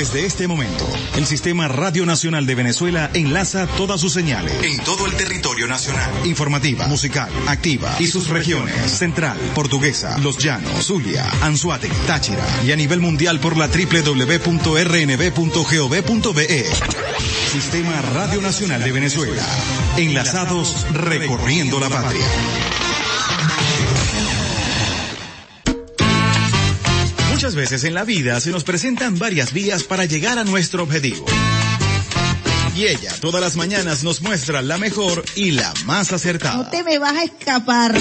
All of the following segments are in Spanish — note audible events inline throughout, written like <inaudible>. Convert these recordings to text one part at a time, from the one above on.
Desde este momento, el Sistema Radio Nacional de Venezuela enlaza todas sus señales en todo el territorio nacional. Informativa, musical, activa y sus regiones. Central, Portuguesa, Los Llanos, Zulia, Anzuate, Táchira y a nivel mundial por la www.rnb.gov.be. Sistema Radio Nacional de Venezuela. Enlazados recorriendo la patria. Muchas veces en la vida se nos presentan varias vías para llegar a nuestro objetivo. Y ella todas las mañanas nos muestra la mejor y la más acertada. No te me vas a escapar.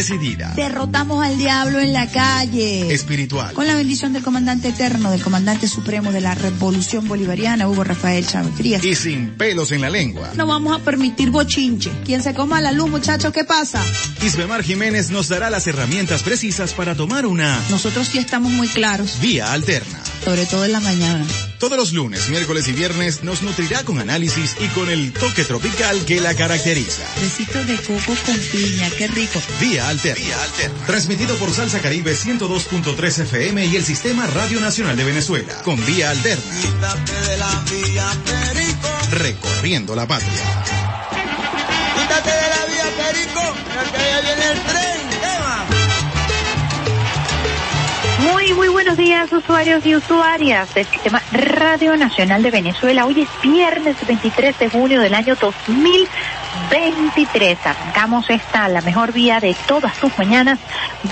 Decidida. Derrotamos al diablo en la calle. Espiritual. Con la bendición del comandante eterno, del comandante supremo de la revolución bolivariana, Hugo Rafael Chávez Frías. Y sin pelos en la lengua. No vamos a permitir bochinche. Quien se coma la luz, muchachos, ¿qué pasa? Isbemar Jiménez nos dará las herramientas precisas para tomar una Nosotros sí estamos muy claros, vía alterna. Sobre todo en la mañana. Todos los lunes, miércoles y viernes nos nutrirá con análisis y con el toque tropical que la caracteriza. Besito de coco con piña, qué rico. Vía Alterna. Transmitido por Salsa Caribe 102.3 FM y el Sistema Radio Nacional de Venezuela. Con Vía Alterna. Recorriendo la patria. Quítate de la vía, Perico, que ya viene el tren. Muy, muy buenos días, usuarios y usuarias del Sistema Radio Nacional de Venezuela. Hoy es viernes 23 de junio del año 2023. Arrancamos esta, la mejor vía de todas tus mañanas,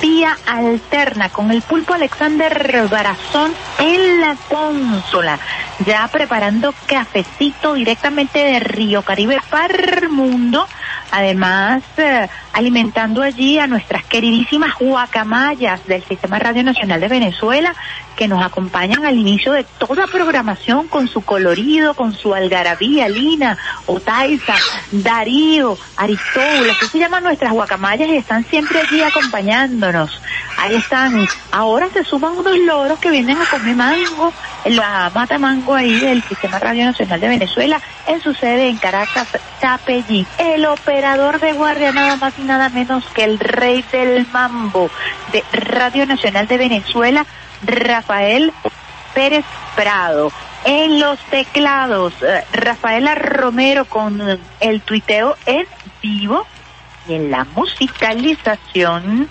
vía alterna, con el pulpo Alexander Barazón en la consola. Ya preparando cafecito directamente de Río Caribe para el mundo. Además, eh, alimentando allí a nuestras queridísimas guacamayas del Sistema Radio Nacional de Venezuela, que nos acompañan al inicio de toda programación con su colorido, con su algarabía, Lina, Otaiza, Darío, Aristóbulo, así se llaman nuestras guacamayas y están siempre allí acompañándonos. Ahí están. Ahora se suman unos loros que vienen a comer mango en la mata mango ahí del Sistema Radio Nacional de Venezuela en su sede en Caracas, Chapellí. El operador de guardia nada más y nada menos que el rey del mambo de Radio Nacional de Venezuela, Rafael Pérez Prado. En los teclados, eh, Rafaela Romero con eh, el tuiteo en vivo y en la musicalización,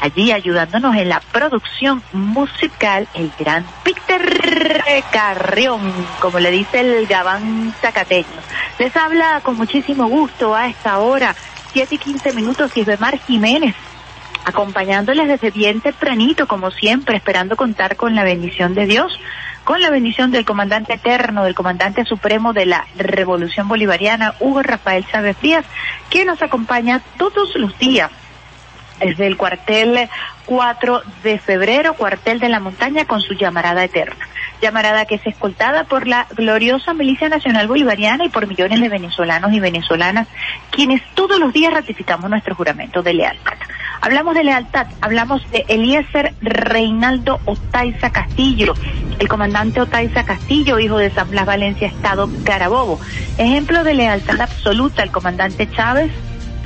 allí ayudándonos en la producción musical, el gran Peter Carrión, como le dice el gabán zacateño. Les habla con muchísimo gusto a esta hora, 7 y 15 minutos, y es Bemar Jiménez, acompañándoles desde bien tempranito, como siempre, esperando contar con la bendición de Dios, con la bendición del comandante eterno, del comandante supremo de la Revolución Bolivariana, Hugo Rafael Chávez Frías, que nos acompaña todos los días desde el cuartel 4 de febrero, cuartel de la montaña, con su llamarada eterna. Llamarada que es escoltada por la gloriosa Milicia Nacional Bolivariana y por millones de venezolanos y venezolanas, quienes todos los días ratificamos nuestro juramento de lealtad. Hablamos de lealtad, hablamos de Eliezer Reinaldo Otaiza Castillo, el comandante Otaiza Castillo, hijo de San Blas Valencia, Estado Carabobo. Ejemplo de lealtad absoluta al comandante Chávez,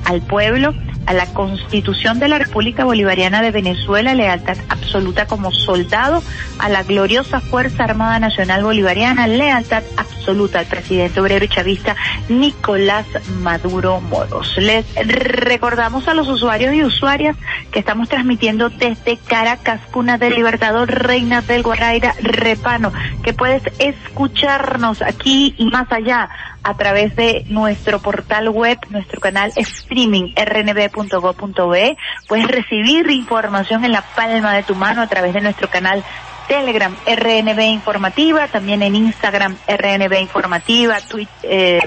al pueblo, a la Constitución de la República Bolivariana de Venezuela, lealtad absoluta como soldado, a la gloriosa Fuerza Armada Nacional Bolivariana, lealtad absoluta al presidente obrero y chavista Nicolás Maduro Moros. Les recordamos a los usuarios y usuarias que estamos transmitiendo desde Caracas, cuna del Libertador, Reina del Guaraira, Repano, que puedes escucharnos aquí y más allá a través de nuestro portal web, nuestro canal streaming rnb.go.be. Puedes recibir información en la palma de tu mano a través de nuestro canal Telegram RNB Informativa, también en Instagram RNB Informativa, eh,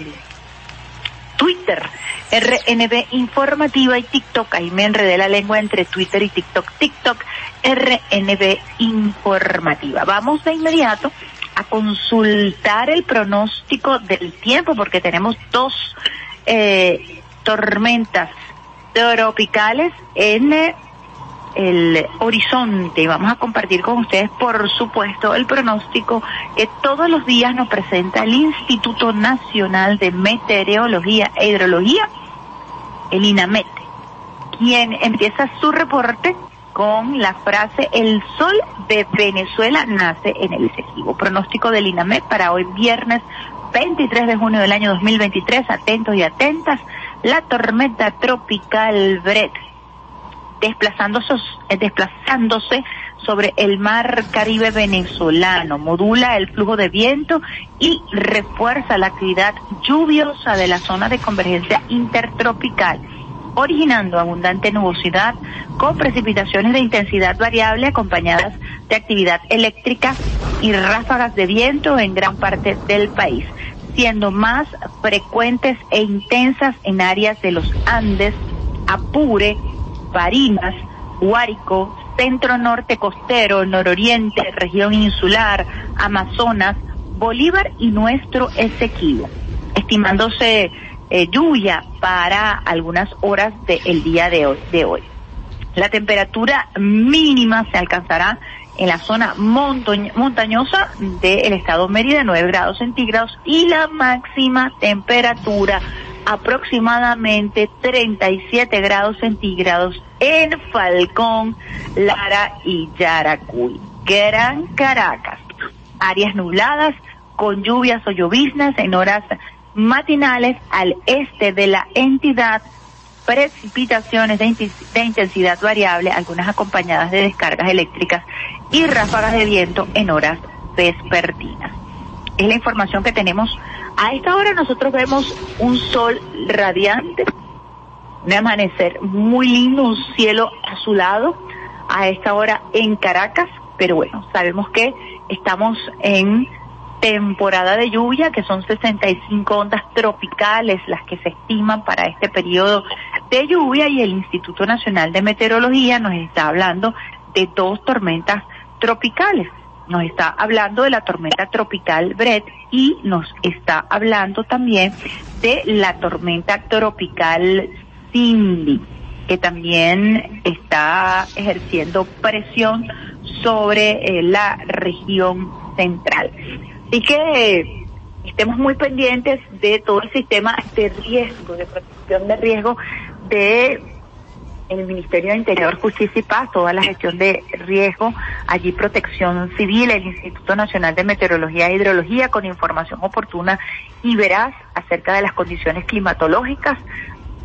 Twitter RNB Informativa y TikTok. Ahí me enredé la lengua entre Twitter y TikTok. TikTok RNB Informativa. Vamos de inmediato a consultar el pronóstico del tiempo porque tenemos dos eh, tormentas tropicales en eh, el horizonte. Y vamos a compartir con ustedes por supuesto el pronóstico que todos los días nos presenta el Instituto Nacional de Meteorología e Hidrología, el INAMET, quien empieza su reporte con la frase El sol de Venezuela nace en el Esequibo. Pronóstico del INAMED para hoy viernes 23 de junio del año 2023. Atentos y atentas. La tormenta tropical Brett desplazándose, eh, desplazándose sobre el mar Caribe venezolano, modula el flujo de viento y refuerza la actividad lluviosa de la zona de convergencia intertropical originando abundante nubosidad con precipitaciones de intensidad variable acompañadas de actividad eléctrica y ráfagas de viento en gran parte del país, siendo más frecuentes e intensas en áreas de los Andes, Apure, Barinas, Huárico, centro norte costero, nororiente, región insular, Amazonas, Bolívar y nuestro Esequibo, estimándose eh, lluvia para algunas horas del día de hoy, de hoy. La temperatura mínima se alcanzará en la zona montañosa del estado Mérida, 9 grados centígrados, y la máxima temperatura aproximadamente 37 grados centígrados en Falcón, Lara y Yaracuy. Gran Caracas, áreas nubladas con lluvias o lloviznas en horas matinales al este de la entidad, precipitaciones de, intensidad variable, algunas acompañadas de descargas eléctricas y ráfagas de viento en horas vespertinas. Es la información que tenemos. A esta hora nosotros vemos un sol radiante, un amanecer muy lindo, un cielo azulado a esta hora en Caracas, pero bueno, sabemos que estamos en temporada de lluvia, que son 65 ondas tropicales las que se estiman para este periodo de lluvia y el Instituto Nacional de Meteorología nos está hablando de dos tormentas tropicales. Nos está hablando de la tormenta tropical Brett y nos está hablando también de la tormenta tropical Cindy, que también está ejerciendo presión sobre eh, la región central. Así que estemos muy pendientes de todo el sistema de riesgo, de protección de riesgo de el Ministerio de Interior, Justicia y Paz, toda la gestión de riesgo, allí Protección Civil, el Instituto Nacional de Meteorología e Hidrología, con información oportuna y veraz acerca de las condiciones climatológicas.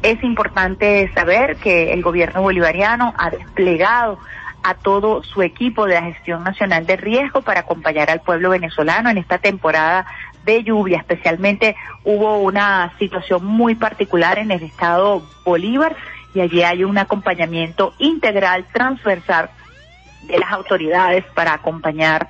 Es importante saber que el gobierno bolivariano ha desplegado a todo su equipo de la Gestión Nacional de Riesgo para acompañar al pueblo venezolano en esta temporada de lluvia. Especialmente hubo una situación muy particular en el estado Bolívar y allí hay un acompañamiento integral, transversal de las autoridades para acompañar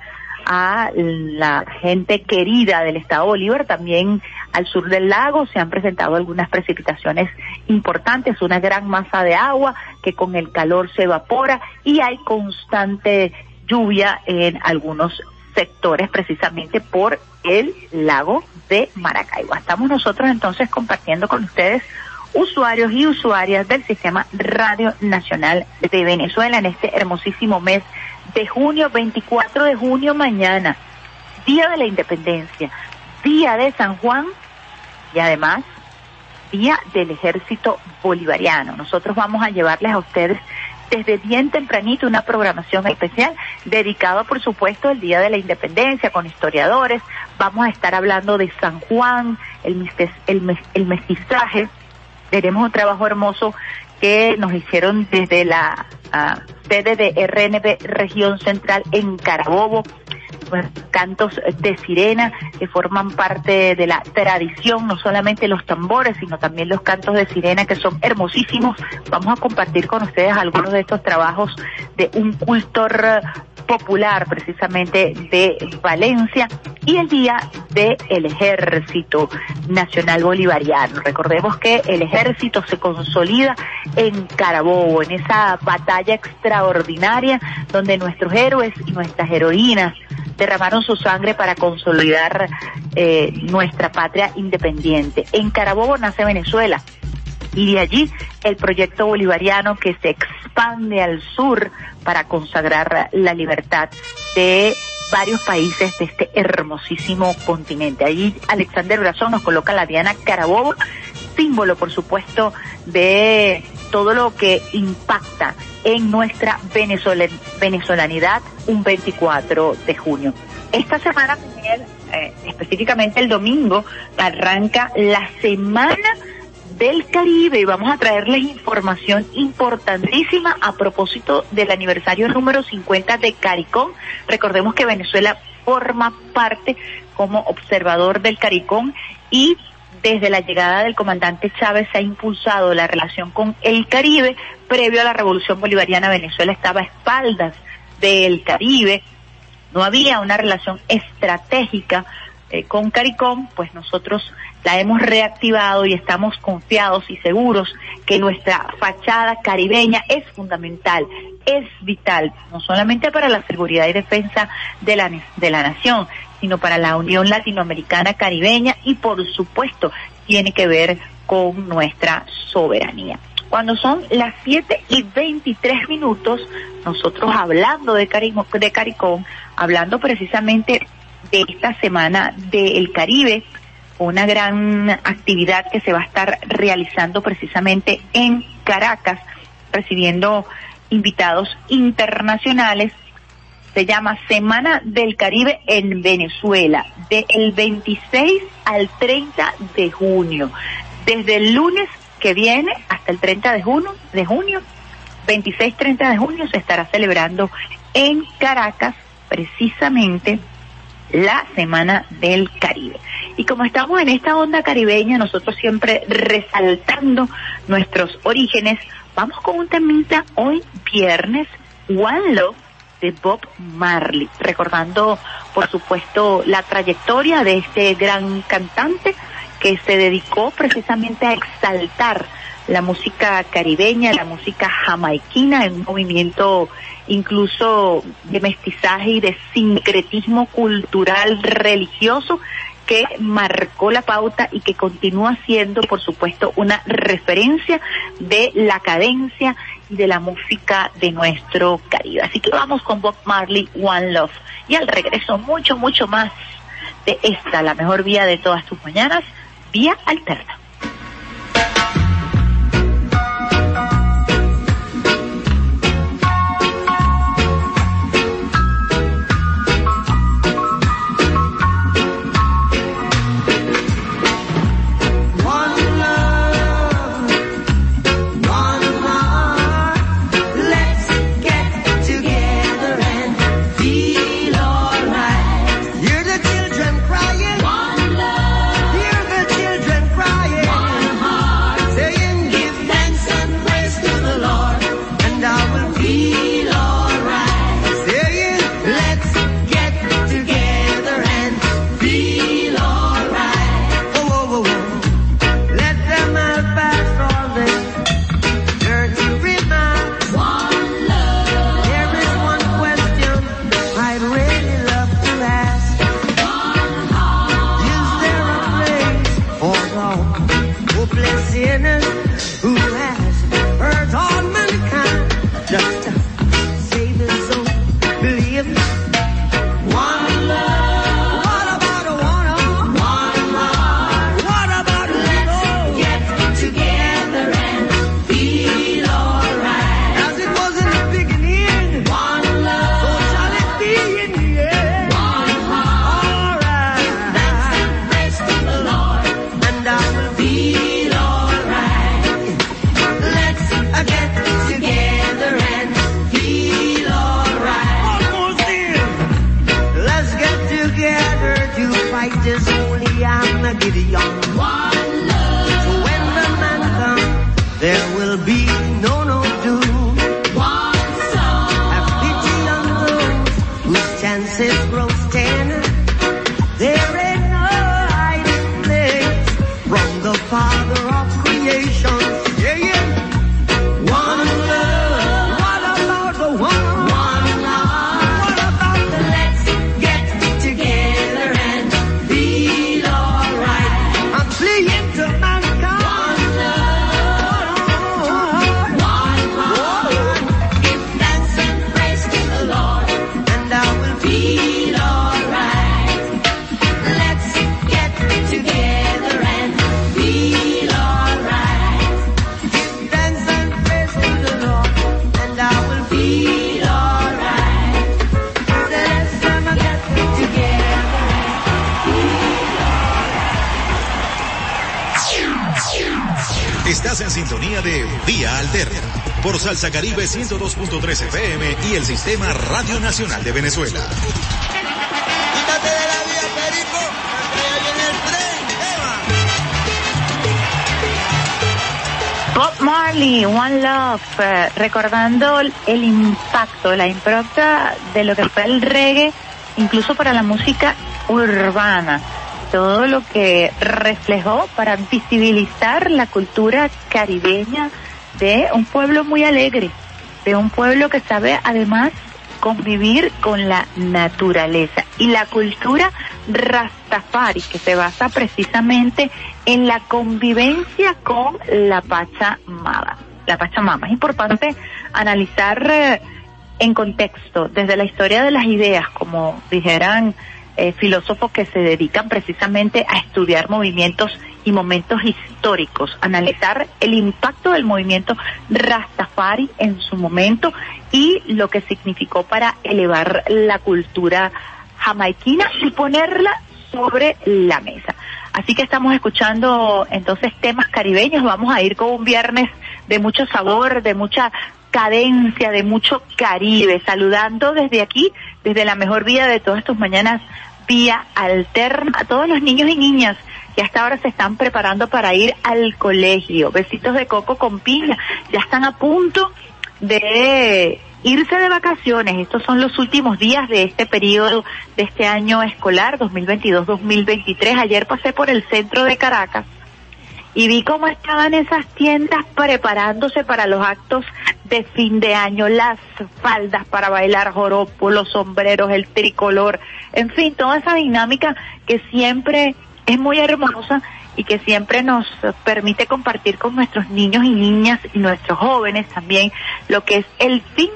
a la gente querida del estado Bolívar, también al sur del lago se han presentado algunas precipitaciones importantes, una gran masa de agua que con el calor se evapora y hay constante lluvia en algunos sectores precisamente por el lago de Maracaibo. Estamos nosotros entonces compartiendo con ustedes usuarios y usuarias del Sistema Radio Nacional de Venezuela en este hermosísimo mes de junio, 24 de junio mañana, Día de la Independencia, Día de San Juan y además Día del Ejército Bolivariano. Nosotros vamos a llevarles a ustedes desde bien tempranito una programación especial dedicada, por supuesto, al Día de la Independencia con historiadores. Vamos a estar hablando de San Juan, el, el, el mestizaje. Veremos un trabajo hermoso que nos hicieron desde la uh, sede de RNB Región Central en Carabobo, cantos de sirena que forman parte de la tradición, no solamente los tambores, sino también los cantos de sirena que son hermosísimos. Vamos a compartir con ustedes algunos de estos trabajos de un cultor popular precisamente de Valencia y el día del Ejército Nacional Bolivariano. Recordemos que el ejército se consolida en Carabobo, en esa batalla extraordinaria donde nuestros héroes y nuestras heroínas derramaron su sangre para consolidar eh, nuestra patria independiente. En Carabobo nace Venezuela y de allí el proyecto bolivariano que se expande al sur para consagrar la libertad de varios países de este hermosísimo continente. Allí Alexander Brazón nos coloca la Diana Carabobo, símbolo por supuesto de todo lo que impacta en nuestra venezolanidad un 24 de junio. Esta semana, eh, específicamente el domingo, arranca la semana del Caribe y vamos a traerles información importantísima a propósito del aniversario número 50 de CARICOM. Recordemos que Venezuela forma parte como observador del CARICOM y desde la llegada del comandante Chávez se ha impulsado la relación con el Caribe. Previo a la revolución bolivariana, Venezuela estaba a espaldas del Caribe. No había una relación estratégica eh, con CARICOM, pues nosotros la hemos reactivado y estamos confiados y seguros que nuestra fachada caribeña es fundamental, es vital, no solamente para la seguridad y defensa de la, de la nación, sino para la Unión Latinoamericana Caribeña y por supuesto tiene que ver con nuestra soberanía. Cuando son las 7 y 23 minutos, nosotros hablando de, de CARICOM, hablando precisamente de esta semana del Caribe, una gran actividad que se va a estar realizando precisamente en Caracas, recibiendo invitados internacionales. Se llama Semana del Caribe en Venezuela, del 26 al 30 de junio. Desde el lunes que viene hasta el 30 de junio, de junio 26-30 de junio se estará celebrando en Caracas precisamente la Semana del Caribe. Y como estamos en esta onda caribeña, nosotros siempre resaltando nuestros orígenes, vamos con un temita hoy viernes, One Love de Bob Marley, recordando por supuesto la trayectoria de este gran cantante que se dedicó precisamente a exaltar la música caribeña, la música jamaiquina, en un movimiento incluso de mestizaje y de sincretismo cultural religioso que marcó la pauta y que continúa siendo, por supuesto, una referencia de la cadencia y de la música de nuestro Caribe. Así que vamos con Bob Marley, One Love. Y al regreso, mucho, mucho más de esta, la mejor vía de todas tus mañanas, vía alterna. Caribe 102.3 FM y el Sistema Radio Nacional de Venezuela. Quítate de la vía, Perico, viene el tren. Eva. Bob Marley, One Love, eh, recordando el impacto, la impronta de lo que fue el reggae, incluso para la música urbana todo lo que reflejó para visibilizar la cultura caribeña de un pueblo muy alegre, de un pueblo que sabe además convivir con la naturaleza y la cultura rastafari que se basa precisamente en la convivencia con la Pachamama. La Pachamama es importante analizar eh, en contexto desde la historia de las ideas, como dijeran eh, filósofos que se dedican precisamente a estudiar movimientos y momentos históricos, analizar el impacto del movimiento Rastafari en su momento y lo que significó para elevar la cultura jamaiquina y ponerla sobre la mesa. Así que estamos escuchando entonces temas caribeños, vamos a ir con un viernes de mucho sabor, de mucha cadencia, de mucho Caribe, saludando desde aquí, desde la mejor vida de todas tus mañanas vía alterna a todos los niños y niñas que hasta ahora se están preparando para ir al colegio. Besitos de coco con piña. Ya están a punto de irse de vacaciones. Estos son los últimos días de este periodo, de este año escolar 2022-2023. Ayer pasé por el centro de Caracas y vi cómo estaban esas tiendas preparándose para los actos de fin de año, las faldas para bailar joropo, los sombreros, el tricolor, en fin, toda esa dinámica que siempre es muy hermosa y que siempre nos permite compartir con nuestros niños y niñas y nuestros jóvenes también lo que es el fin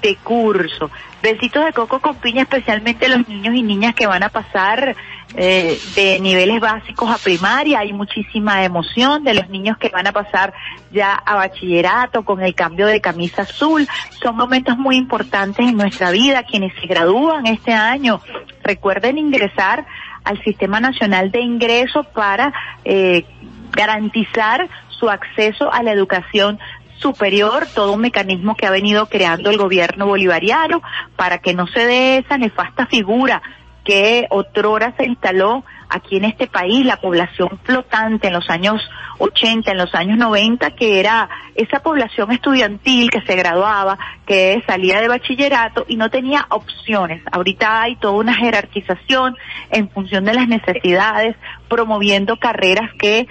de curso. Besitos de coco con piña, especialmente los niños y niñas que van a pasar eh, de niveles básicos a primaria. Hay muchísima emoción de los niños que van a pasar ya a bachillerato con el cambio de camisa azul. Son momentos muy importantes en nuestra vida. Quienes se gradúan este año, recuerden ingresar al Sistema Nacional de Ingreso para eh, garantizar su acceso a la educación superior, todo un mecanismo que ha venido creando el gobierno bolivariano para que no se dé esa nefasta figura que otrora se instaló aquí en este país, la población flotante en los años 80, en los años 90, que era esa población estudiantil que se graduaba, que salía de bachillerato y no tenía opciones. Ahorita hay toda una jerarquización en función de las necesidades, promoviendo carreras que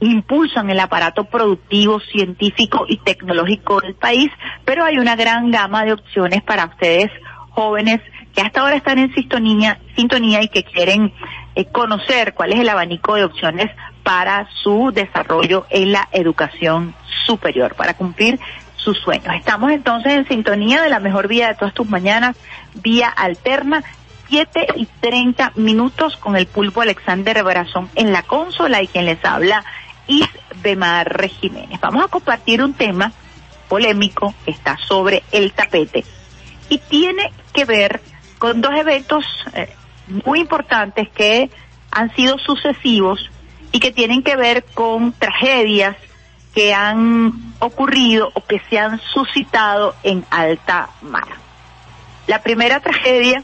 impulsan el aparato productivo, científico y tecnológico del país, pero hay una gran gama de opciones para ustedes jóvenes que hasta ahora están en sintonía, sintonía y que quieren eh, conocer cuál es el abanico de opciones para su desarrollo en la educación superior, para cumplir sus sueños. Estamos entonces en sintonía de la mejor vía de todas tus mañanas, vía alterna, 7 y 30 minutos con el pulpo Alexander Brazón en la consola y quien les habla Isbemar Jiménez. Vamos a compartir un tema polémico que está sobre el tapete y tiene que ver con dos eventos eh, muy importantes que han sido sucesivos y que tienen que ver con tragedias que han ocurrido o que se han suscitado en alta mar. La primera tragedia,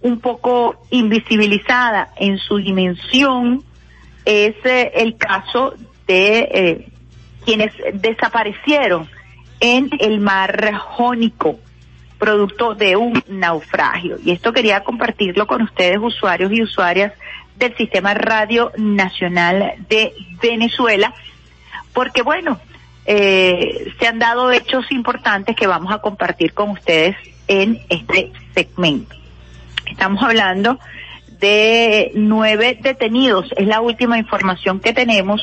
un poco invisibilizada en su dimensión, es eh, el caso de eh, quienes desaparecieron en el mar Jónico, producto de un naufragio. Y esto quería compartirlo con ustedes, usuarios y usuarias del Sistema Radio Nacional de Venezuela, porque bueno, eh, se han dado hechos importantes que vamos a compartir con ustedes en este segmento. Estamos hablando de nueve detenidos. Es la última información que tenemos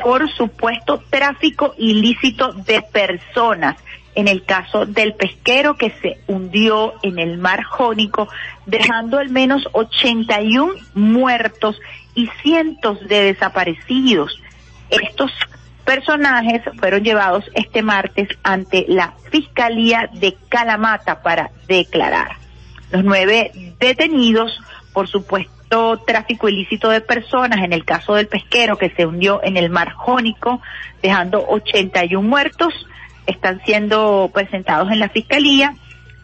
por supuesto tráfico ilícito de personas. En el caso del pesquero que se hundió en el mar Jónico, dejando al menos 81 muertos y cientos de desaparecidos. Estos personajes fueron llevados este martes ante la Fiscalía de Calamata para declarar. Los nueve detenidos por supuesto tráfico ilícito de personas, en el caso del pesquero que se hundió en el mar Jónico, dejando 81 muertos, están siendo presentados en la fiscalía.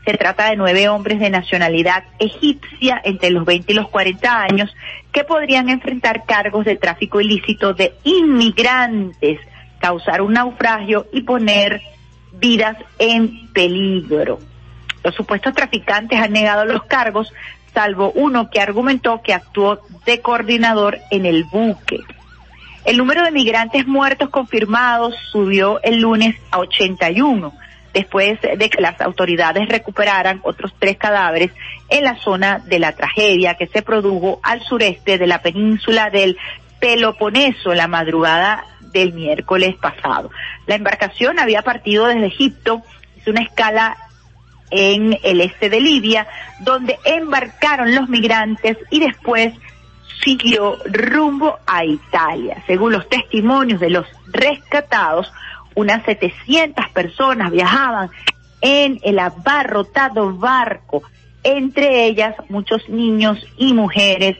Se trata de nueve hombres de nacionalidad egipcia entre los 20 y los 40 años que podrían enfrentar cargos de tráfico ilícito de inmigrantes, causar un naufragio y poner vidas en peligro. Los supuestos traficantes han negado los cargos, salvo uno que argumentó que actuó de coordinador en el buque. El número de migrantes muertos confirmados subió el lunes a 81, después de que las autoridades recuperaran otros tres cadáveres en la zona de la tragedia que se produjo al sureste de la península del Peloponeso la madrugada del miércoles pasado. La embarcación había partido desde Egipto, hizo una escala en el este de Libia, donde embarcaron los migrantes y después siguió rumbo a Italia. Según los testimonios de los rescatados, unas 700 personas viajaban en el abarrotado barco, entre ellas muchos niños y mujeres,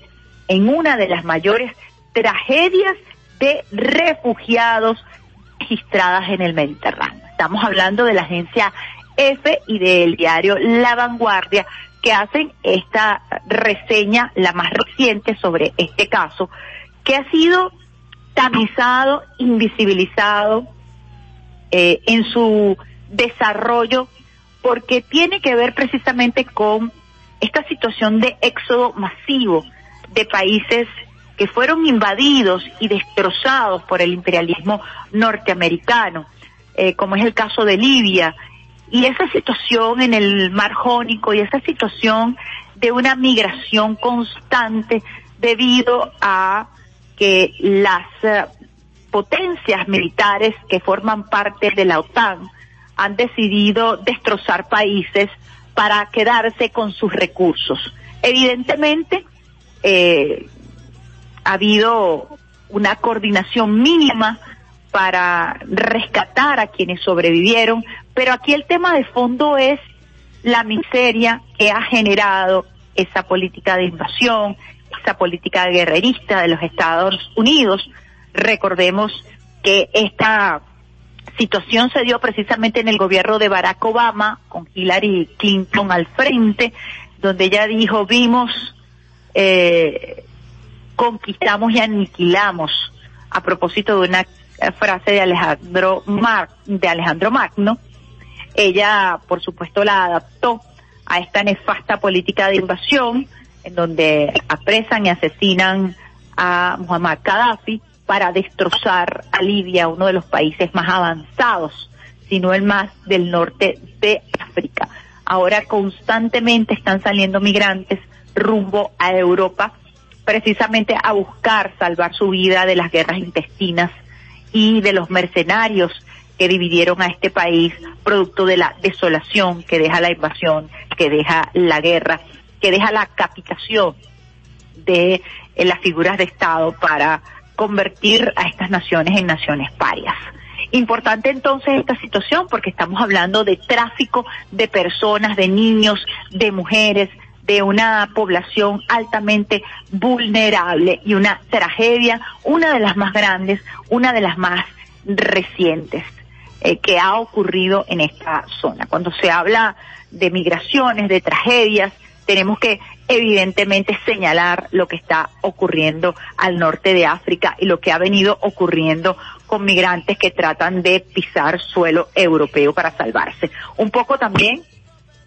en una de las mayores tragedias de refugiados registradas en el Mediterráneo. Estamos hablando de la agencia F y del diario La Vanguardia que hacen esta reseña, la más reciente sobre este caso, que ha sido tamizado, invisibilizado eh, en su desarrollo, porque tiene que ver precisamente con esta situación de éxodo masivo de países que fueron invadidos y destrozados por el imperialismo norteamericano, eh, como es el caso de Libia, y esa situación en el mar Jónico y esa situación de una migración constante debido a que las eh, potencias militares que forman parte de la OTAN han decidido destrozar países para quedarse con sus recursos. Evidentemente, eh, ha habido una coordinación mínima para rescatar a quienes sobrevivieron, pero aquí el tema de fondo es la miseria que ha generado esa política de invasión, esa política guerrerista de los Estados Unidos. Recordemos que esta situación se dio precisamente en el gobierno de Barack Obama, con Hillary Clinton al frente, donde ella dijo, vimos, eh, conquistamos y aniquilamos, a propósito de una frase de Alejandro, Mar, de Alejandro Magno. Ella, por supuesto, la adaptó a esta nefasta política de invasión, en donde apresan y asesinan a Muammar Gaddafi para destrozar a Libia, uno de los países más avanzados, sino el más del norte de África. Ahora constantemente están saliendo migrantes rumbo a Europa, precisamente a buscar salvar su vida de las guerras intestinas y de los mercenarios que dividieron a este país producto de la desolación que deja la invasión, que deja la guerra, que deja la capitación de eh, las figuras de Estado para convertir a estas naciones en naciones parias. Importante entonces esta situación porque estamos hablando de tráfico de personas, de niños, de mujeres, de una población altamente vulnerable y una tragedia, una de las más grandes, una de las más recientes eh, que ha ocurrido en esta zona. Cuando se habla de migraciones, de tragedias, tenemos que evidentemente señalar lo que está ocurriendo al norte de África y lo que ha venido ocurriendo con migrantes que tratan de pisar suelo europeo para salvarse. Un poco también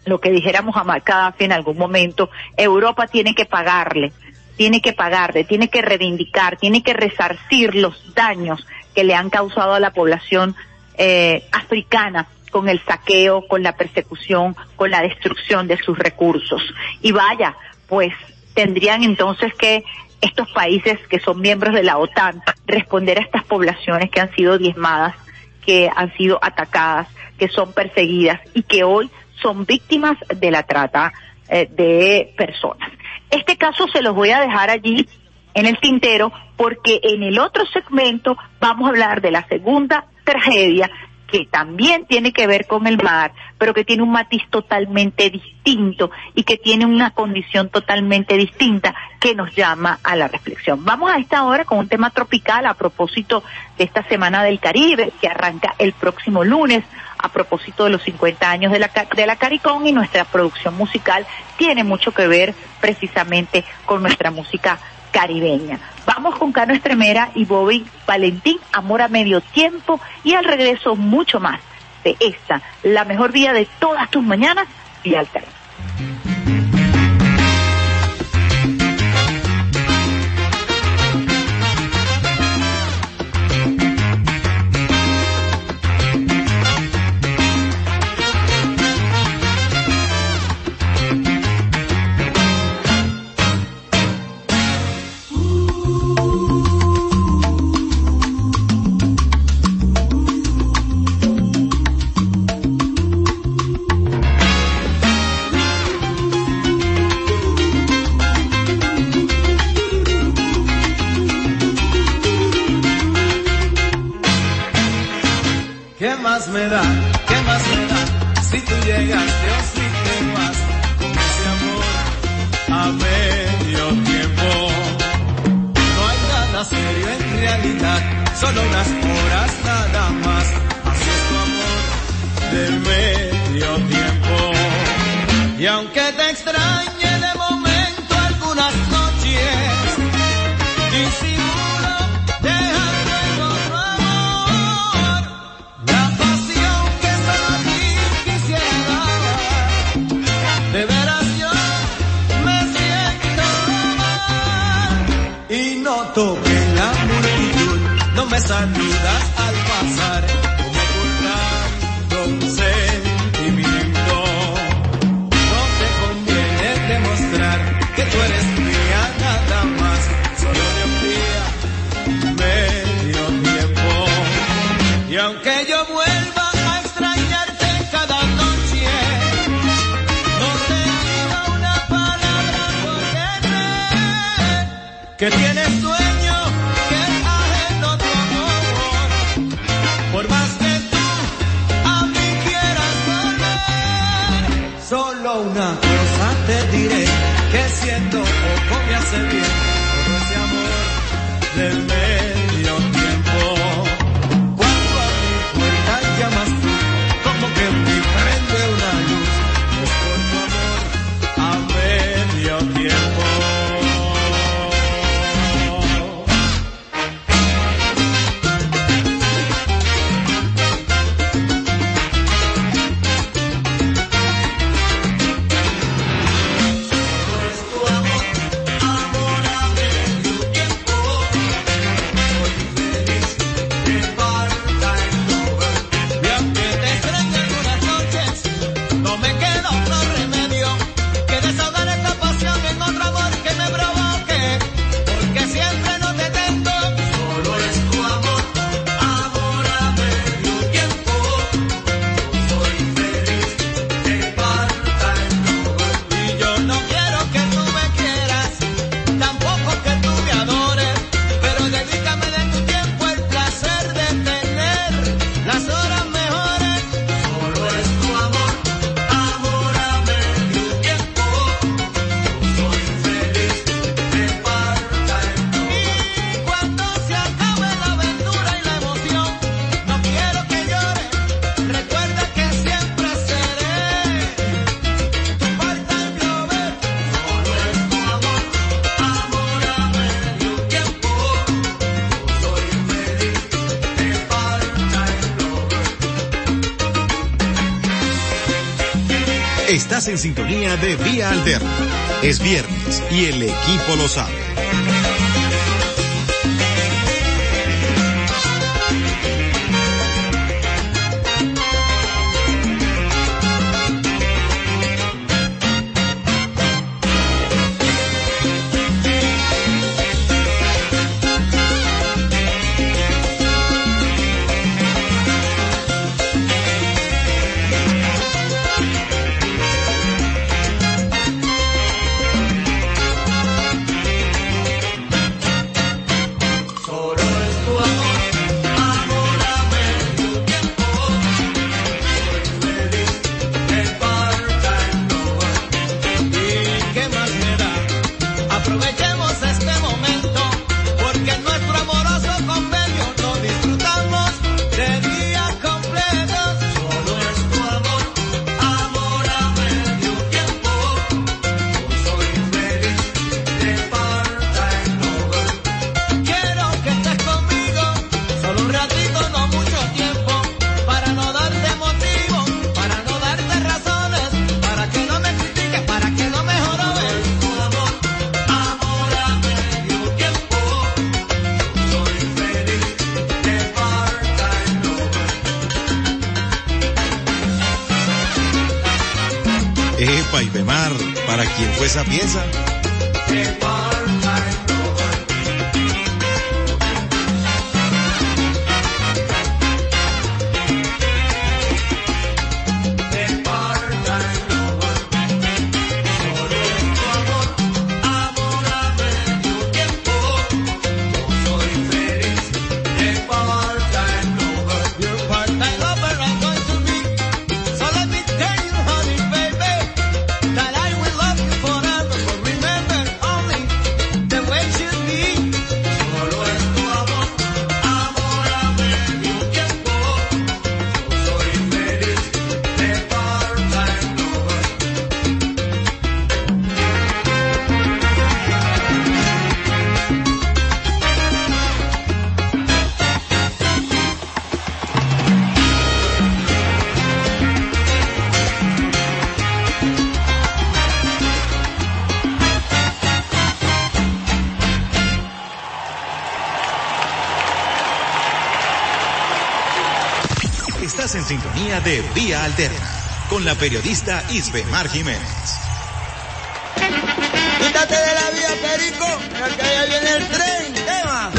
lo que dijéramos a Gaddafi en algún momento, Europa tiene que pagarle, tiene que pagarle, tiene que reivindicar, tiene que resarcir los daños que le han causado a la población eh, africana con el saqueo, con la persecución, con la destrucción de sus recursos. Y vaya, pues tendrían entonces que estos países que son miembros de la OTAN responder a estas poblaciones que han sido diezmadas, que han sido atacadas, que son perseguidas y que hoy son víctimas de la trata eh, de personas. Este caso se los voy a dejar allí en el tintero porque en el otro segmento vamos a hablar de la segunda tragedia que también tiene que ver con el mar, pero que tiene un matiz totalmente distinto y que tiene una condición totalmente distinta que nos llama a la reflexión. Vamos a esta hora con un tema tropical a propósito de esta Semana del Caribe que arranca el próximo lunes a propósito de los 50 años de la, de la Caricón y nuestra producción musical tiene mucho que ver precisamente con nuestra música caribeña. Vamos con Cano Estremera y Bobby Valentín, Amor a Medio Tiempo y al regreso mucho más de esta, la mejor vía de todas tus mañanas, y Alterna. Me da? ¿Qué más me da? Si tú llegaste o si te vas con ese amor a medio tiempo. No hay nada serio en realidad, solo unas horas nada más. Así tu amor de medio tiempo. Y aunque te extrañe me saludas Vía Alterna. Es viernes y el equipo lo sabe. De Vía Alterna con la periodista Isbemar Jiménez. Quítate de la vía, Perico, que allá viene el tren. Tema.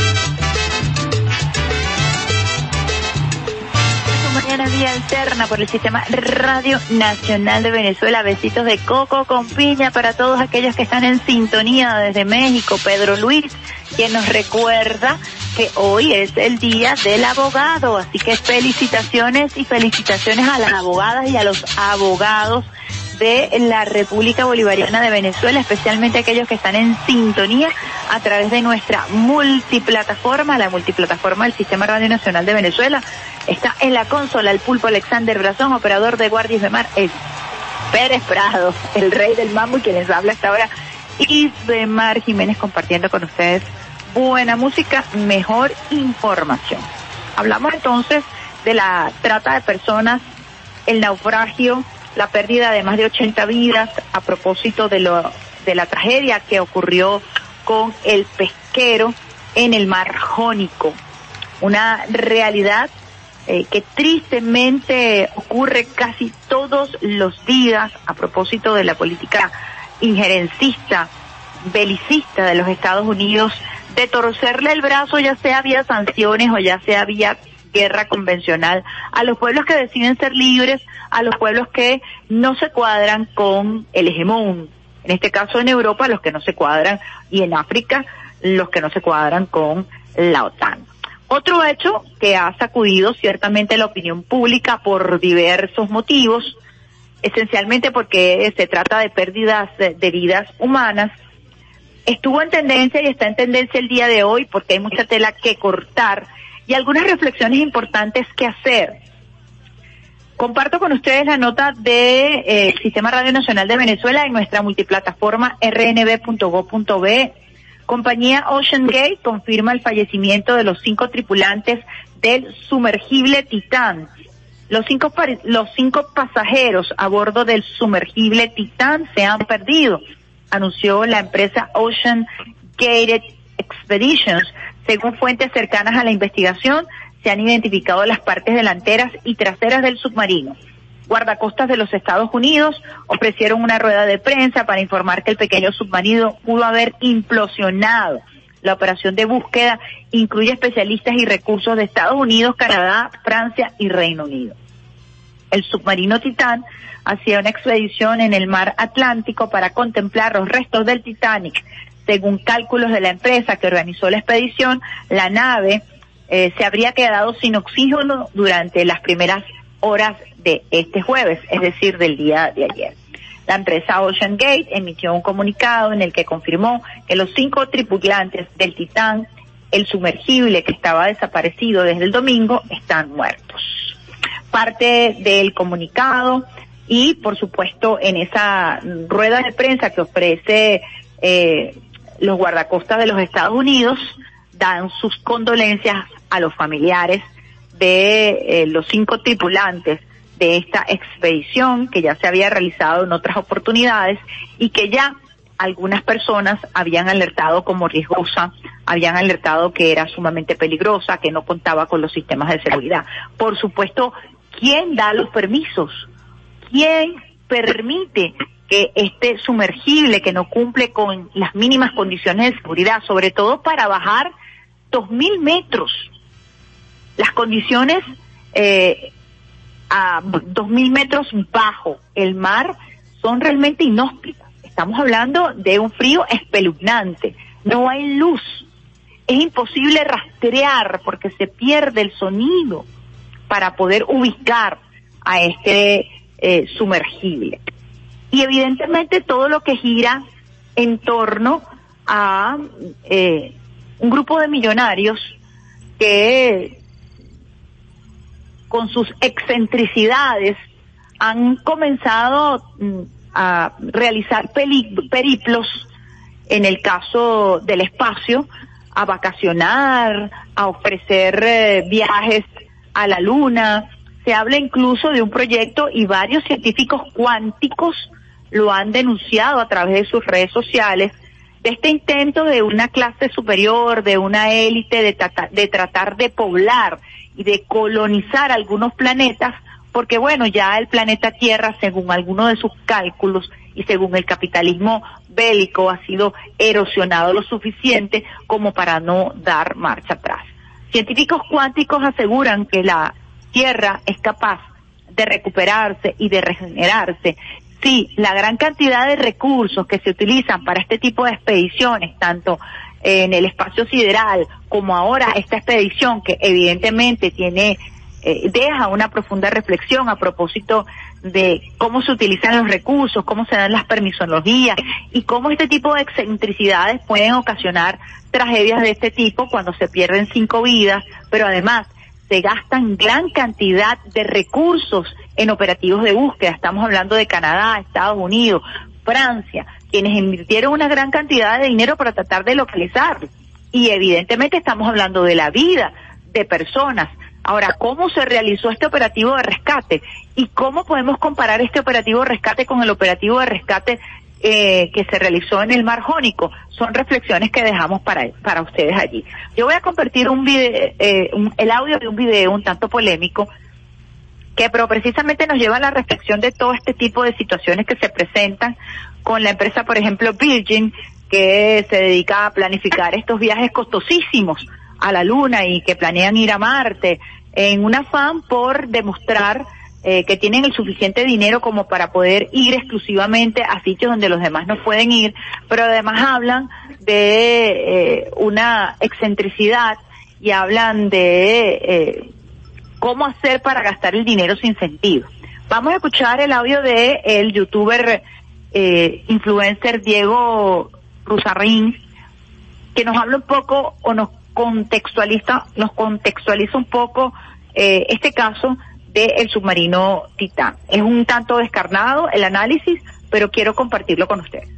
Mañana vía alterna por el sistema Radio Nacional de Venezuela. Besitos de coco con piña para todos aquellos que están en sintonía desde México. Pedro Luis, quien nos recuerda que hoy es el día del abogado. Así que felicitaciones y felicitaciones a las abogadas y a los abogados de la República Bolivariana de Venezuela, especialmente aquellos que están en sintonía a través de nuestra multiplataforma, la multiplataforma del Sistema Radio Nacional de Venezuela. Está en la consola el pulpo Alexander Brazón, operador de Guardias de Mar, es Pérez Prado, el rey del mambo y quien les habla hasta ahora, Isbemar Jiménez compartiendo con ustedes buena música, mejor información. Hablamos entonces de la trata de personas, el naufragio, la pérdida de más de 80 vidas a propósito de, lo, de la tragedia que ocurrió con el pesquero en el mar Jónico. Una realidad eh, que tristemente ocurre casi todos los días a propósito de la política injerencista, belicista de los Estados Unidos, de torcerle el brazo ya sea vía sanciones o ya sea vía guerra convencional a los pueblos que deciden ser libres, a los pueblos que no se cuadran con el hegemón. En este caso en Europa los que no se cuadran y en África los que no se cuadran con la OTAN. Otro hecho que ha sacudido ciertamente la opinión pública por diversos motivos, esencialmente porque se trata de pérdidas de, de vidas humanas, estuvo en tendencia y está en tendencia el día de hoy porque hay mucha tela que cortar y algunas reflexiones importantes que hacer. Comparto con ustedes la nota de, eh, Sistema Radio Nacional de Venezuela en nuestra multiplataforma rnb.go.be. Compañía Ocean Gate confirma el fallecimiento de los cinco tripulantes del sumergible Titán. Los cinco, los cinco pasajeros a bordo del sumergible Titán se han perdido, anunció la empresa Ocean Gated Expeditions. Según fuentes cercanas a la investigación, se han identificado las partes delanteras y traseras del submarino. Guardacostas de los Estados Unidos ofrecieron una rueda de prensa para informar que el pequeño submarino pudo haber implosionado. La operación de búsqueda incluye especialistas y recursos de Estados Unidos, Canadá, Francia y Reino Unido. El submarino Titán hacía una expedición en el mar Atlántico para contemplar los restos del Titanic. Según cálculos de la empresa que organizó la expedición, la nave eh, se habría quedado sin oxígeno durante las primeras horas de este jueves, es decir, del día de ayer. La empresa Ocean Gate emitió un comunicado en el que confirmó que los cinco tripulantes del Titán, el sumergible que estaba desaparecido desde el domingo, están muertos. Parte del comunicado y, por supuesto, en esa rueda de prensa que ofrece eh, los guardacostas de los Estados Unidos, dan sus condolencias a los familiares de eh, los cinco tripulantes de esta expedición que ya se había realizado en otras oportunidades y que ya algunas personas habían alertado como riesgosa, habían alertado que era sumamente peligrosa, que no contaba con los sistemas de seguridad. Por supuesto, ¿quién da los permisos? ¿Quién permite que este sumergible que no cumple con las mínimas condiciones de seguridad, sobre todo para bajar dos mil metros, las condiciones eh, a dos mil metros bajo. El mar son realmente inhóspitas. Estamos hablando de un frío espeluznante, no hay luz, es imposible rastrear porque se pierde el sonido para poder ubicar a este eh, sumergible. Y evidentemente todo lo que gira en torno a eh, un grupo de millonarios que con sus excentricidades han comenzado mm, a realizar periplos en el caso del espacio, a vacacionar, a ofrecer eh, viajes a la luna. Se habla incluso de un proyecto y varios científicos cuánticos lo han denunciado a través de sus redes sociales, de este intento de una clase superior, de una élite, de, tratar de poblar y de colonizar algunos planetas, porque bueno, ya el planeta Tierra, según algunos de sus cálculos y según el capitalismo bélico, ha sido erosionado lo suficiente como para no dar marcha atrás. Científicos cuánticos aseguran que la Tierra es capaz de recuperarse y de regenerarse. Si la gran cantidad de recursos que se utilizan para este tipo de expediciones, tanto en el espacio sideral como ahora esta expedición que evidentemente tiene eh, deja una profunda reflexión a propósito de cómo se utilizan los recursos, cómo se dan las permisologías y cómo este tipo de excentricidades pueden ocasionar tragedias de este tipo cuando se pierden cinco vidas, pero además se gastan gran cantidad de recursos en operativos de búsqueda. Estamos hablando de Canadá, Estados Unidos, Francia, quienes invirtieron una gran cantidad de dinero para tratar de localizarlo. Y evidentemente estamos hablando de la vida de personas. Ahora, ¿cómo se realizó este operativo de rescate? ¿Y cómo podemos comparar este operativo de rescate con el operativo de rescate eh, que se realizó en el Mar Jónico? Son reflexiones que dejamos para, para ustedes allí. Yo voy a compartir un video, eh, el audio de un video un tanto polémico que pero precisamente nos lleva a la reflexión de todo este tipo de situaciones que se presentan con la empresa, por ejemplo, Virgin, que se dedica a planificar estos viajes costosísimos a la Luna y que planean ir a Marte en un afán por demostrar eh, que tienen el suficiente dinero como para poder ir exclusivamente a sitios donde los demás no pueden ir, pero además hablan de eh, una excentricidad y hablan de eh, cómo hacer para gastar el dinero sin sentido. Vamos a escuchar el audio de el youtuber eh, influencer Diego Rusarrín, que nos habla un poco o nos contextualiza, nos contextualiza un poco eh, este caso del submarino Titán. Es un tanto descarnado el análisis, pero quiero compartirlo con ustedes.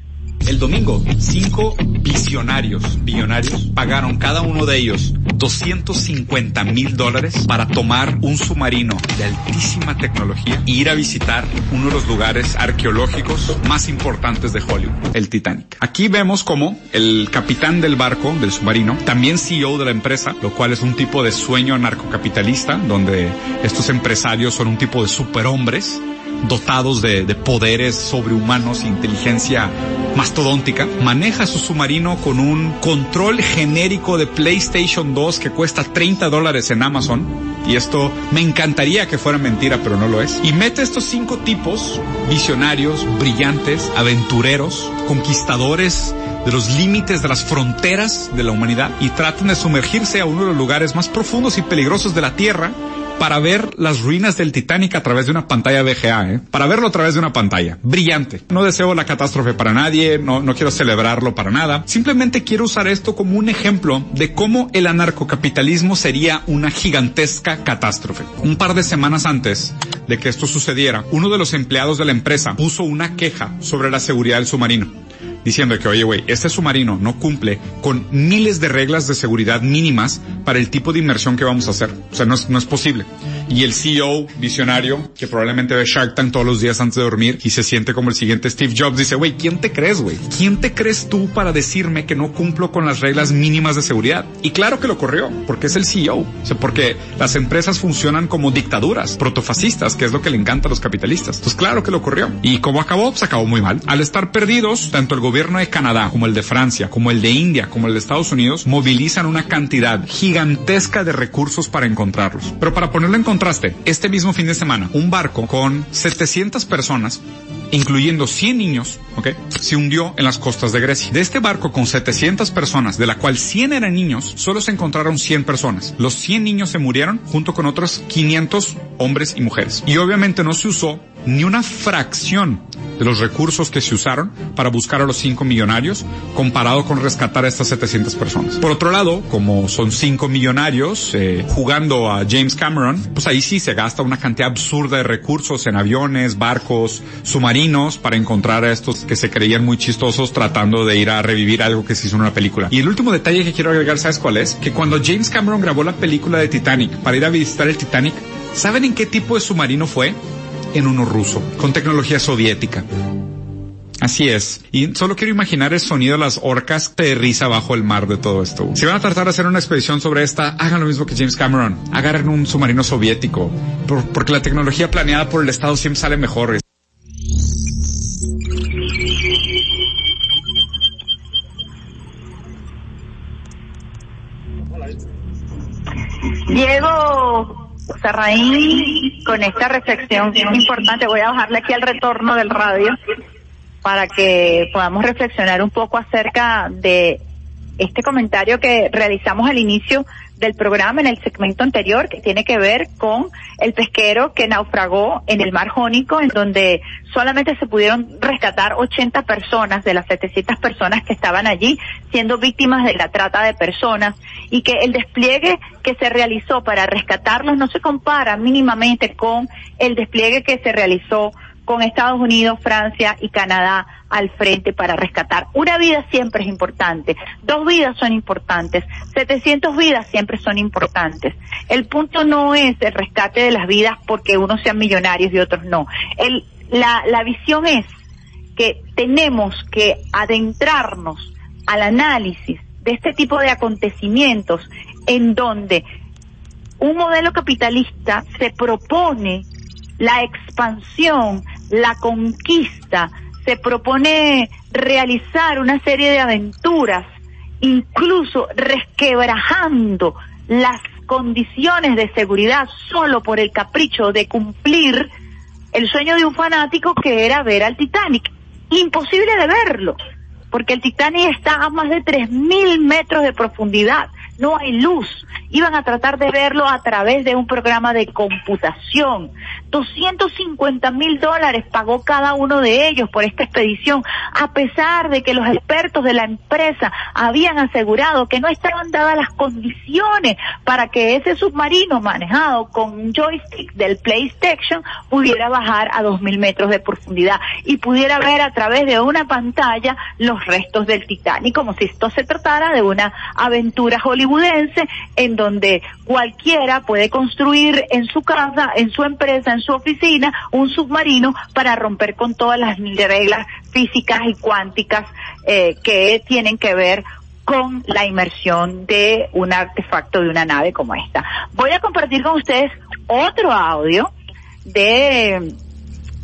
El domingo, cinco visionarios, billonarios, pagaron cada uno de ellos 250 mil dólares para tomar un submarino de altísima tecnología e ir a visitar uno de los lugares arqueológicos más importantes de Hollywood, el Titanic. Aquí vemos como el capitán del barco, del submarino, también CEO de la empresa, lo cual es un tipo de sueño narcocapitalista, donde estos empresarios son un tipo de superhombres dotados de, de, poderes sobrehumanos e inteligencia mastodóntica, maneja su submarino con un control genérico de PlayStation 2 que cuesta 30 dólares en Amazon. Y esto me encantaría que fuera mentira, pero no lo es. Y mete estos cinco tipos, visionarios, brillantes, aventureros, conquistadores de los límites de las fronteras de la humanidad y tratan de sumergirse a uno de los lugares más profundos y peligrosos de la Tierra para ver las ruinas del Titanic a través de una pantalla VGA, ¿eh? Para verlo a través de una pantalla. Brillante. No deseo la catástrofe para nadie, no, no quiero celebrarlo para nada. Simplemente quiero usar esto como un ejemplo de cómo el anarcocapitalismo sería una gigantesca catástrofe. Un par de semanas antes de que esto sucediera, uno de los empleados de la empresa puso una queja sobre la seguridad del submarino diciendo que, oye, güey, este submarino no cumple con miles de reglas de seguridad mínimas para el tipo de inmersión que vamos a hacer. O sea, no es, no es posible. y el CEO visionario que probablemente ve Shark Tank todos los días antes de dormir y se siente como el siguiente Steve Jobs dice, güey, ¿quién te crees, güey? ¿Quién te crees tú para decirme que no cumplo con las reglas mínimas de seguridad? Y claro que lo corrió, porque es el CEO. O sea, porque las empresas funcionan como dictaduras protofascistas, que es lo que le encanta a los capitalistas. Pues claro que lo corrió. ¿Y cómo acabó? Pues acabó muy mal. Al estar perdidos, tanto el gobierno de Canadá como el de Francia, como el de India, como el de Estados Unidos, movilizan una cantidad gigantesca de recursos para encontrarlos. Pero para ponerlo en contraste, este mismo fin de semana, un barco con 700 personas incluyendo 100 niños, ¿ok? Se hundió en las costas de Grecia. De este barco con 700 personas, de la cual 100 eran niños, solo se encontraron 100 personas. Los 100 niños se murieron junto con otros 500 hombres y mujeres. Y obviamente no se usó ni una fracción de los recursos que se usaron para buscar a los cinco millonarios comparado con rescatar a estas 700 personas. Por otro lado, como son cinco millonarios eh, jugando a James Cameron, pues ahí sí se gasta una cantidad absurda de recursos en aviones, barcos, submarinos para encontrar a estos que se creían muy chistosos tratando de ir a revivir algo que se hizo en una película. Y el último detalle que quiero agregar, ¿sabes cuál es? Que cuando James Cameron grabó la película de Titanic para ir a visitar el Titanic, ¿saben en qué tipo de submarino fue? En uno ruso, con tecnología soviética. Así es. Y solo quiero imaginar el sonido de las orcas de risa bajo el mar de todo esto. Si van a tratar de hacer una expedición sobre esta, hagan lo mismo que James Cameron. Agarren un submarino soviético. porque la tecnología planeada por el Estado siempre sale mejor. Diego Sarraín, con esta reflexión importante, voy a bajarle aquí al retorno del radio para que podamos reflexionar un poco acerca de este comentario que realizamos al inicio del programa en el segmento anterior que tiene que ver con el pesquero que naufragó en el mar Jónico en donde solamente se pudieron rescatar 80 personas de las 700 personas que estaban allí siendo víctimas de la trata de personas y que el despliegue que se realizó para rescatarlos no se compara mínimamente con el despliegue que se realizó con Estados Unidos, Francia y Canadá al frente para rescatar. Una vida siempre es importante, dos vidas son importantes, 700 vidas siempre son importantes. El punto no es el rescate de las vidas porque unos sean millonarios y otros no. El, la, la visión es que tenemos que adentrarnos al análisis de este tipo de acontecimientos en donde un modelo capitalista se propone la expansión la conquista, se propone realizar una serie de aventuras, incluso resquebrajando las condiciones de seguridad solo por el capricho de cumplir el sueño de un fanático que era ver al Titanic. Imposible de verlo, porque el Titanic está a más de 3.000 metros de profundidad, no hay luz, iban a tratar de verlo a través de un programa de computación. 250 mil dólares pagó cada uno de ellos por esta expedición, a pesar de que los expertos de la empresa habían asegurado que no estaban dadas las condiciones para que ese submarino manejado con un joystick del PlayStation pudiera bajar a 2.000 metros de profundidad y pudiera ver a través de una pantalla los restos del Titanic, como si esto se tratara de una aventura hollywoodense en donde cualquiera puede construir en su casa, en su empresa, en su oficina, un submarino para romper con todas las reglas físicas y cuánticas eh, que tienen que ver con la inmersión de un artefacto de una nave como esta. Voy a compartir con ustedes otro audio de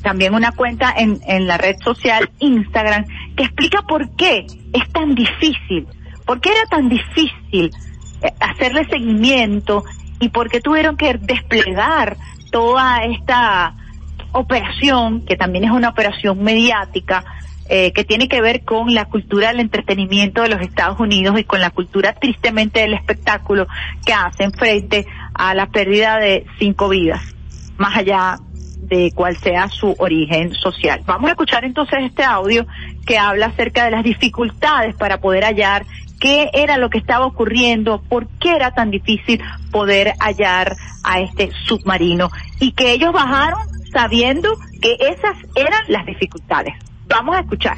también una cuenta en, en la red social Instagram que explica por qué es tan difícil, por qué era tan difícil hacerle seguimiento y porque tuvieron que desplegar toda esta operación, que también es una operación mediática, eh, que tiene que ver con la cultura del entretenimiento de los Estados Unidos y con la cultura tristemente del espectáculo que hacen frente a la pérdida de cinco vidas, más allá de cuál sea su origen social. Vamos a escuchar entonces este audio que habla acerca de las dificultades para poder hallar qué era lo que estaba ocurriendo, por qué era tan difícil poder hallar a este submarino y que ellos bajaron sabiendo que esas eran las dificultades. Vamos a escuchar.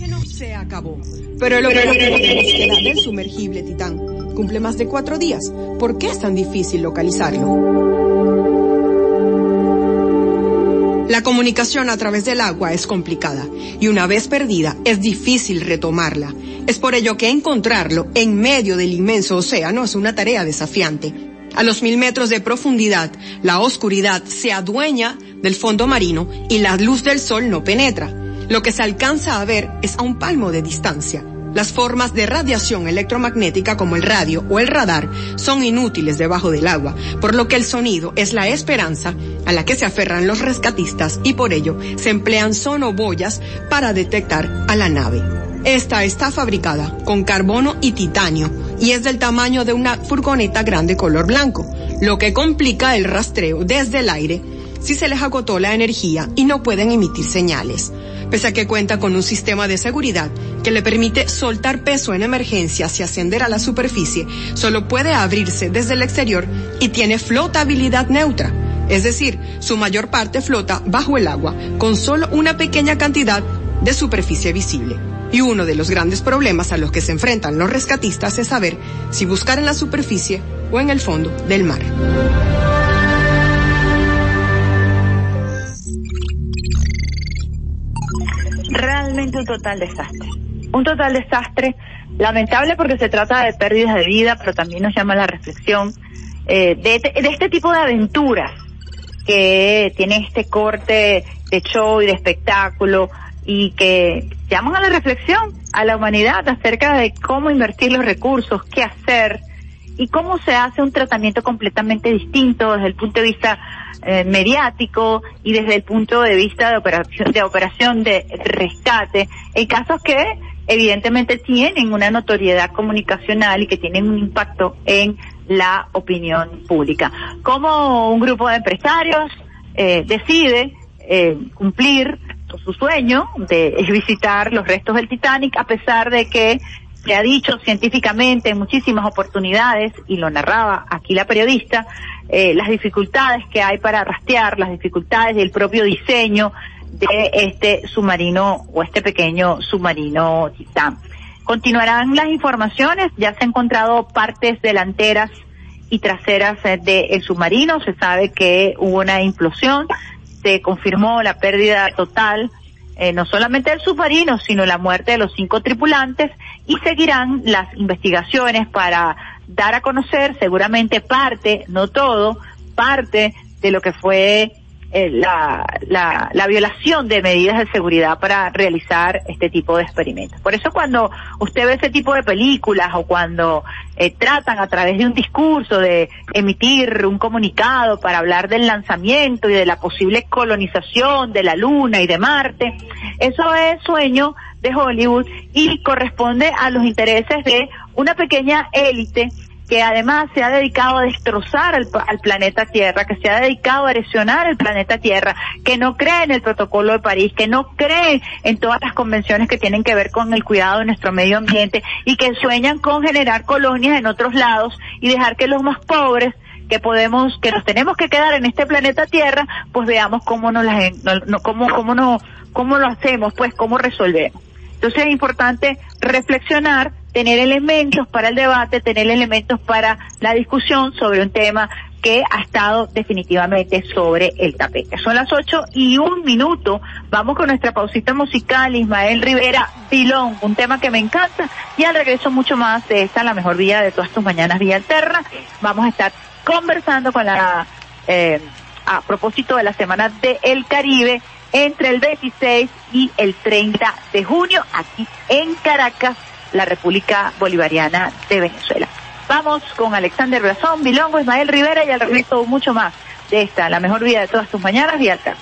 El se acabó, pero lo que tenemos que darle el sumergible Titán cumple más de cuatro días. ¿Por qué es tan difícil localizarlo? La comunicación a través del agua es complicada y una vez perdida es difícil retomarla. Es por ello que encontrarlo en medio del inmenso océano es una tarea desafiante. A los mil metros de profundidad, la oscuridad se adueña del fondo marino y la luz del sol no penetra. Lo que se alcanza a ver es a un palmo de distancia. Las formas de radiación electromagnética como el radio o el radar son inútiles debajo del agua, por lo que el sonido es la esperanza a la que se aferran los rescatistas y por ello se emplean sonoboyas para detectar a la nave. Esta está fabricada con carbono y titanio y es del tamaño de una furgoneta grande color blanco, lo que complica el rastreo desde el aire si se les agotó la energía y no pueden emitir señales pese a que cuenta con un sistema de seguridad que le permite soltar peso en emergencias y ascender a la superficie, solo puede abrirse desde el exterior y tiene flotabilidad neutra. Es decir, su mayor parte flota bajo el agua, con solo una pequeña cantidad de superficie visible. Y uno de los grandes problemas a los que se enfrentan los rescatistas es saber si buscar en la superficie o en el fondo del mar. Realmente un total desastre. Un total desastre, lamentable porque se trata de pérdidas de vida, pero también nos llama la reflexión eh, de, de este tipo de aventuras que tiene este corte de show y de espectáculo y que llaman a la reflexión a la humanidad acerca de cómo invertir los recursos, qué hacer y cómo se hace un tratamiento completamente distinto desde el punto de vista eh, mediático y desde el punto de vista de operación, de operación de rescate, en casos que evidentemente tienen una notoriedad comunicacional y que tienen un impacto en la opinión pública. Como un grupo de empresarios eh, decide eh, cumplir su sueño de <laughs> visitar los restos del Titanic a pesar de que se ha dicho científicamente en muchísimas oportunidades, y lo narraba aquí la periodista, eh, las dificultades que hay para rastrear, las dificultades del propio diseño de este submarino o este pequeño submarino Titán. Continuarán las informaciones, ya se han encontrado partes delanteras y traseras eh, del submarino, se sabe que hubo una implosión, se confirmó la pérdida total eh, no solamente del submarino, sino la muerte de los cinco tripulantes y seguirán las investigaciones para dar a conocer seguramente parte, no todo, parte de lo que fue eh, la, la, la, violación de medidas de seguridad para realizar este tipo de experimentos. Por eso cuando usted ve ese tipo de películas o cuando eh, tratan a través de un discurso de emitir un comunicado para hablar del lanzamiento y de la posible colonización de la Luna y de Marte, eso es sueño de Hollywood y corresponde a los intereses de una pequeña élite que además se ha dedicado a destrozar al, planeta Tierra, que se ha dedicado a erosionar el planeta Tierra, que no cree en el protocolo de París, que no cree en todas las convenciones que tienen que ver con el cuidado de nuestro medio ambiente y que sueñan con generar colonias en otros lados y dejar que los más pobres que podemos, que nos tenemos que quedar en este planeta Tierra, pues veamos cómo nos las, no, cómo, cómo no, cómo lo hacemos, pues cómo resolvemos. Entonces es importante reflexionar tener elementos para el debate, tener elementos para la discusión sobre un tema que ha estado definitivamente sobre el tapete. Son las ocho y un minuto. Vamos con nuestra pausita musical, Ismael Rivera, Pilón, un tema que me encanta. Y al regreso mucho más de esta, la mejor vía de todas tus mañanas, Vía Alterna. Vamos a estar conversando con la, eh, a propósito de la Semana del El Caribe, entre el 26 y el 30 de junio, aquí en Caracas, la República Bolivariana de Venezuela. Vamos con Alexander Brazón, Milongo, Ismael Rivera y al regreso mucho más de esta, la mejor vida de todas tus mañanas, y alta.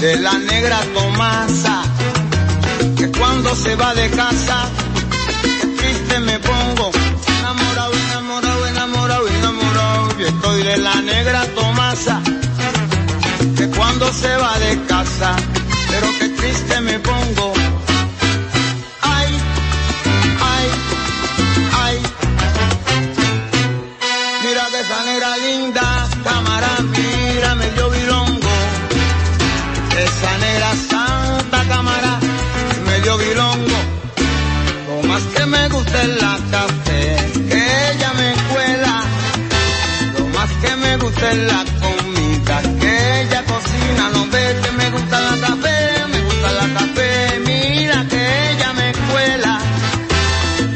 de la negra Tomasa, que cuando se va de casa, triste me pongo, enamorado, enamorado, enamorado, enamorado, y estoy de la negra Tomasa, que cuando se va de casa, pero que triste me pongo. de la café, que ella me cuela. Lo más que me gusta es la comida, que ella cocina. No ve que me gusta la café, me gusta la café. Mira que ella me cuela.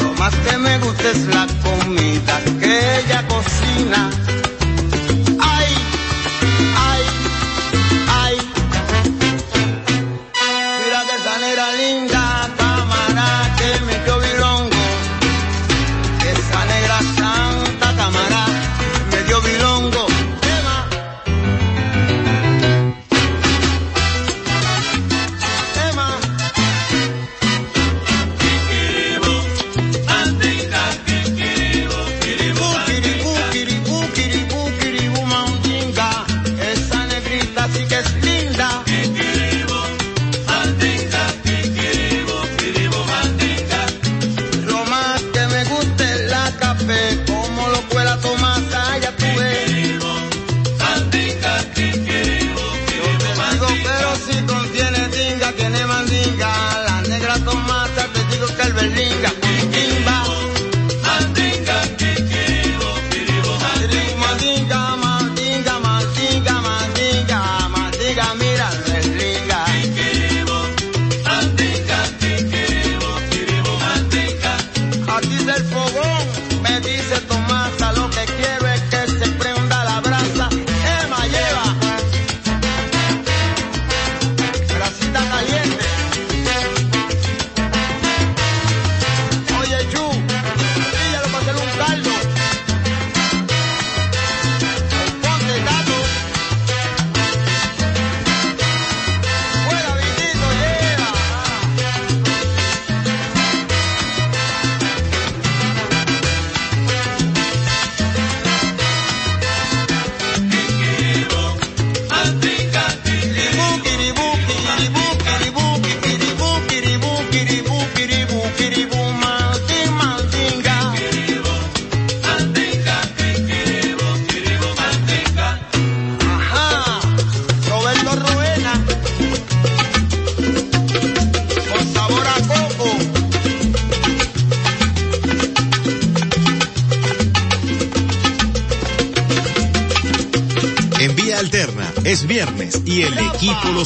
Lo más que me gusta es la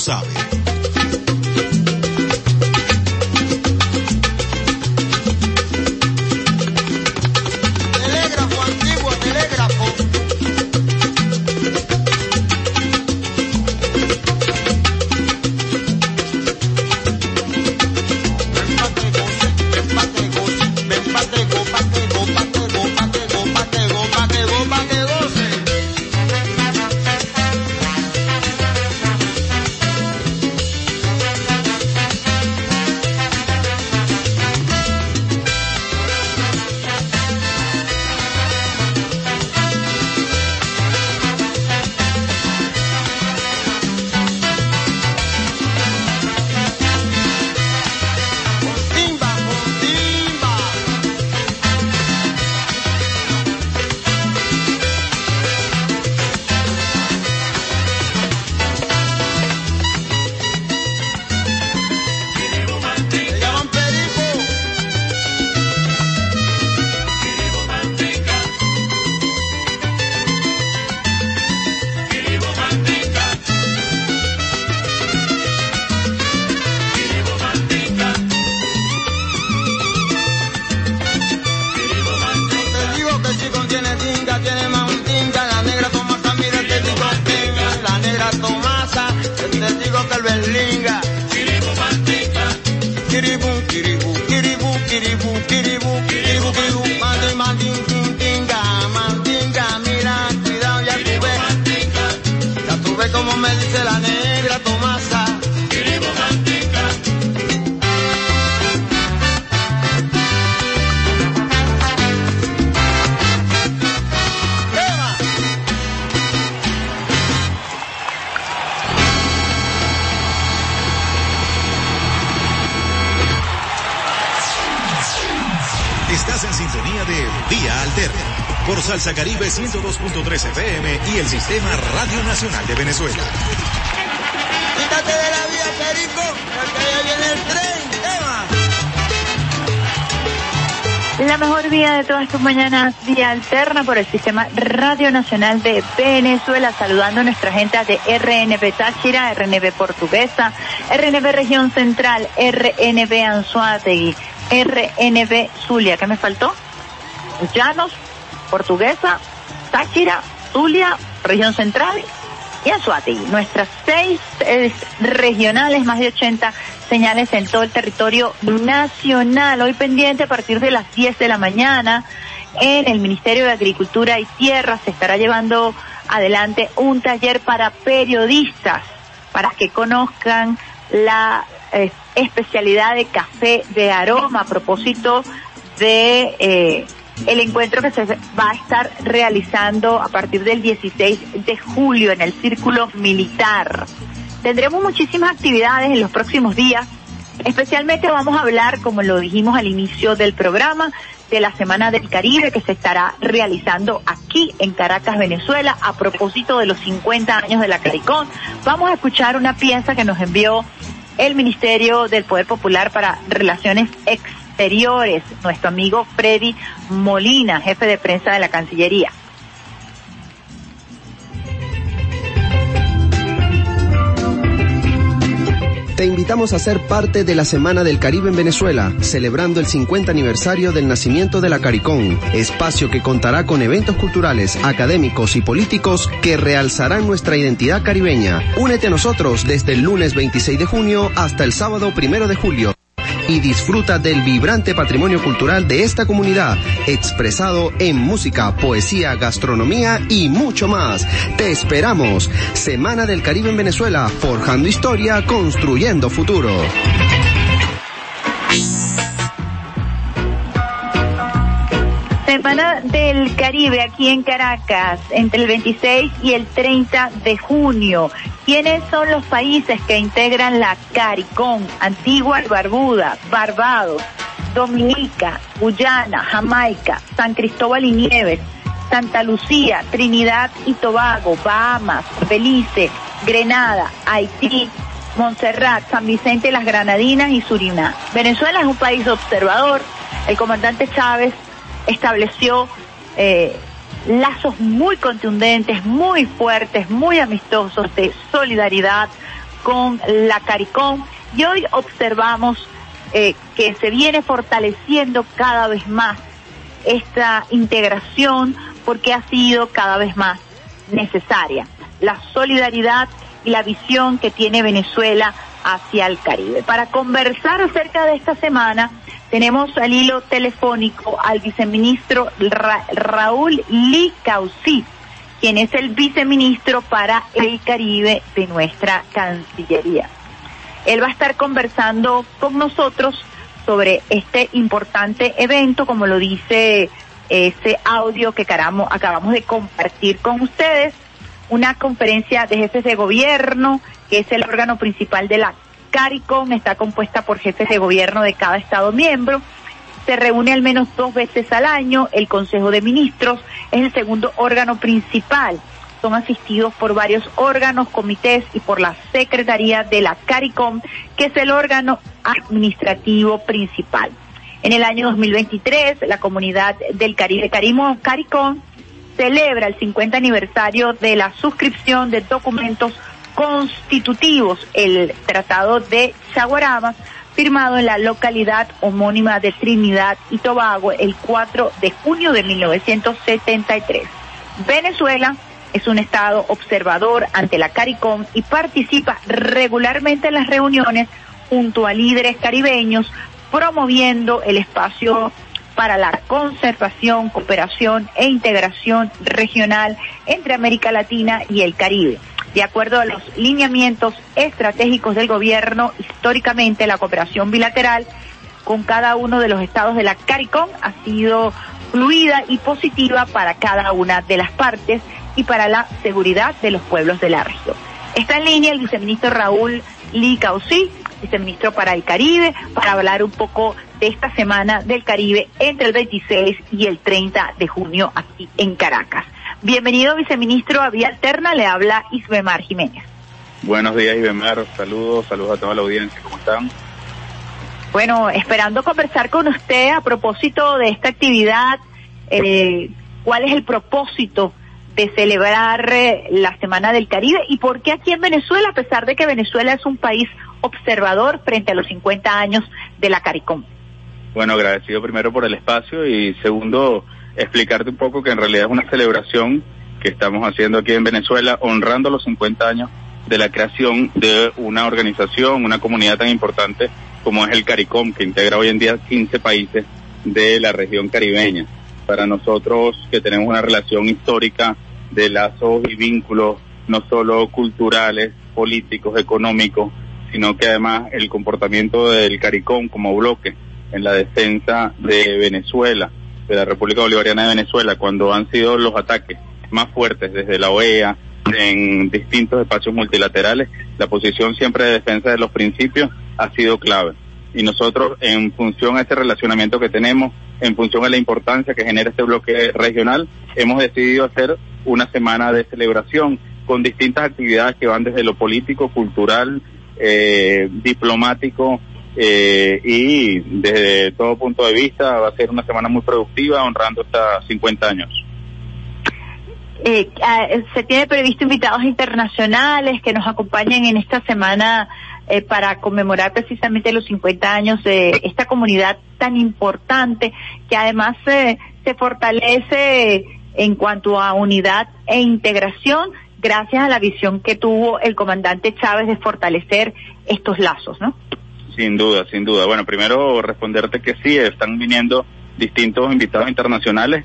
sabe. 102.3 FM y el Sistema Radio Nacional de Venezuela. Quítate de la vía, Perico, porque ya viene el tren, tema. La mejor vía de todas tus mañanas, vía alterna por el Sistema Radio Nacional de Venezuela, saludando a nuestra gente de RNB Táchira, RNB Portuguesa, RNB Región Central, RNB Anzuategui, RNB Zulia. ¿Qué me faltó? Llanos, Portuguesa, Táchira, Zulia, Región Central y Anzuategui. Nuestras seis eh, regionales, más de 80 señales en todo el territorio nacional. Hoy pendiente a partir de las 10 de la mañana en el Ministerio de Agricultura y Tierra se estará llevando adelante un taller para periodistas para que conozcan la eh, especialidad de café de aroma a propósito de eh, el encuentro que se va a estar realizando a partir del 16 de julio en el Círculo Militar. Tendremos muchísimas actividades en los próximos días. Especialmente vamos a hablar, como lo dijimos al inicio del programa, de la Semana del Caribe que se estará realizando aquí en Caracas, Venezuela, a propósito de los 50 años de la CARICOM. Vamos a escuchar una pieza que nos envió el Ministerio del Poder Popular para Relaciones Exteriores, nuestro amigo Freddy Molina, jefe de prensa de la Cancillería. Te invitamos a ser parte de la Semana del Caribe en Venezuela, celebrando el 50 aniversario del nacimiento de la CARICOM, espacio que contará con eventos culturales, académicos y políticos que realzarán nuestra identidad caribeña. Únete a nosotros desde el lunes 26 de junio hasta el sábado 1 de julio y disfruta del vibrante patrimonio cultural de esta comunidad, expresado en música, poesía, gastronomía y mucho más. Te esperamos. Semana del Caribe en Venezuela, forjando historia, construyendo futuro. Semana del Caribe aquí en Caracas, entre el 26 y el 30 de junio. ¿Quiénes son los países que integran la CARICOM? Antigua y Barbuda, Barbados, Dominica, Guyana, Jamaica, San Cristóbal y Nieves, Santa Lucía, Trinidad y Tobago, Bahamas, Belice, Grenada, Haití, Montserrat, San Vicente, las Granadinas y Surinam. Venezuela es un país observador. El comandante Chávez estableció eh, lazos muy contundentes, muy fuertes, muy amistosos de solidaridad con la CARICOM y hoy observamos eh, que se viene fortaleciendo cada vez más esta integración porque ha sido cada vez más necesaria. La solidaridad y la visión que tiene Venezuela hacia el Caribe. Para conversar acerca de esta semana, tenemos al hilo telefónico al viceministro Ra Raúl Licausí, quien es el viceministro para el Caribe de nuestra Cancillería. Él va a estar conversando con nosotros sobre este importante evento, como lo dice ese audio que acabamos de compartir con ustedes, una conferencia de jefes de gobierno, que es el órgano principal de la CARICOM, está compuesta por jefes de gobierno de cada Estado miembro, se reúne al menos dos veces al año, el Consejo de Ministros es el segundo órgano principal, son asistidos por varios órganos, comités y por la Secretaría de la CARICOM, que es el órgano administrativo principal. En el año 2023, la comunidad del Caribe Carimo, CARICOM celebra el 50 aniversario de la suscripción de documentos constitutivos, el Tratado de Chaguarama, firmado en la localidad homónima de Trinidad y Tobago el 4 de junio de 1973. Venezuela es un estado observador ante la CARICOM y participa regularmente en las reuniones junto a líderes caribeños, promoviendo el espacio para la conservación, cooperación e integración regional entre América Latina y el Caribe. De acuerdo a los lineamientos estratégicos del gobierno, históricamente la cooperación bilateral con cada uno de los estados de la CARICOM ha sido fluida y positiva para cada una de las partes y para la seguridad de los pueblos de la región. Está en línea el viceministro Raúl Licausí, viceministro para el Caribe, para hablar un poco de esta semana del Caribe entre el 26 y el 30 de junio aquí en Caracas. Bienvenido, viceministro, a Vía Alterna, le habla Isbemar Jiménez. Buenos días, Isbemar, saludos, saludos a toda la audiencia, ¿cómo están? Bueno, esperando conversar con usted a propósito de esta actividad, eh, cuál es el propósito de celebrar eh, la Semana del Caribe y por qué aquí en Venezuela, a pesar de que Venezuela es un país observador frente a los 50 años de la CARICOM. Bueno, agradecido primero por el espacio y segundo, explicarte un poco que en realidad es una celebración que estamos haciendo aquí en Venezuela, honrando los 50 años de la creación de una organización, una comunidad tan importante como es el CARICOM, que integra hoy en día 15 países de la región caribeña. Para nosotros que tenemos una relación histórica de lazos y vínculos, no solo culturales, políticos, económicos, sino que además el comportamiento del CARICOM como bloque en la defensa de Venezuela, de la República Bolivariana de Venezuela, cuando han sido los ataques más fuertes desde la OEA, en distintos espacios multilaterales, la posición siempre de defensa de los principios ha sido clave. Y nosotros, en función a ese relacionamiento que tenemos, en función a la importancia que genera este bloque regional, hemos decidido hacer una semana de celebración con distintas actividades que van desde lo político, cultural, eh, diplomático eh, y desde todo punto de vista va a ser una semana muy productiva honrando estos 50 años. Eh, ah, se tiene previsto invitados internacionales que nos acompañen en esta semana eh, para conmemorar precisamente los 50 años de esta comunidad tan importante que además eh, se fortalece en cuanto a unidad e integración gracias a la visión que tuvo el comandante Chávez de fortalecer estos lazos, ¿no? Sin duda, sin duda. Bueno, primero responderte que sí, están viniendo distintos invitados internacionales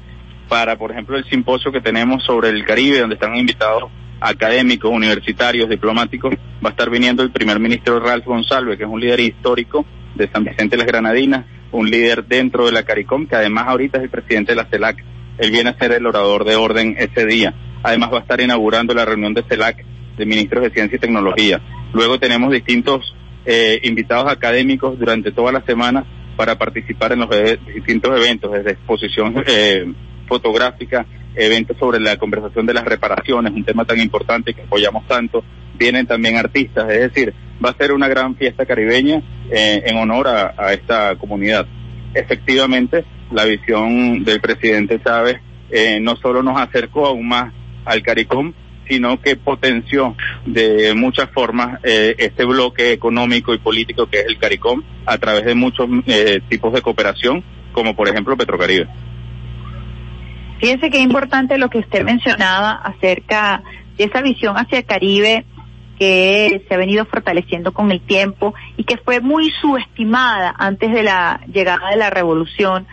para, por ejemplo, el simposio que tenemos sobre el Caribe, donde están invitados académicos, universitarios, diplomáticos, va a estar viniendo el primer ministro Ralph González, que es un líder histórico de San Vicente de las Granadinas, un líder dentro de la CARICOM, que además ahorita es el presidente de la CELAC. Él viene a ser el orador de orden ese día. Además va a estar inaugurando la reunión de CELAC de ministros de Ciencia y Tecnología. Luego tenemos distintos eh, invitados académicos durante toda la semana para participar en los e-, distintos eventos, desde exposición eh, fotográfica, eventos sobre la conversación de las reparaciones, un tema tan importante que apoyamos tanto. Vienen también artistas, es decir, va a ser una gran fiesta caribeña eh, en honor a, esta comunidad. Efectivamente, la visión del presidente Chávez eh, no solo nos acercó aún más al CARICOM, sino que potenció de muchas formas eh, este bloque económico y político que es el CARICOM a través de muchos tipos de cooperación, como por ejemplo Petrocaribe. Fíjense qué importante lo que usted mencionaba acerca de esa visión hacia el Caribe que se ha venido fortaleciendo con el tiempo y que fue muy subestimada antes de la llegada de la revolución.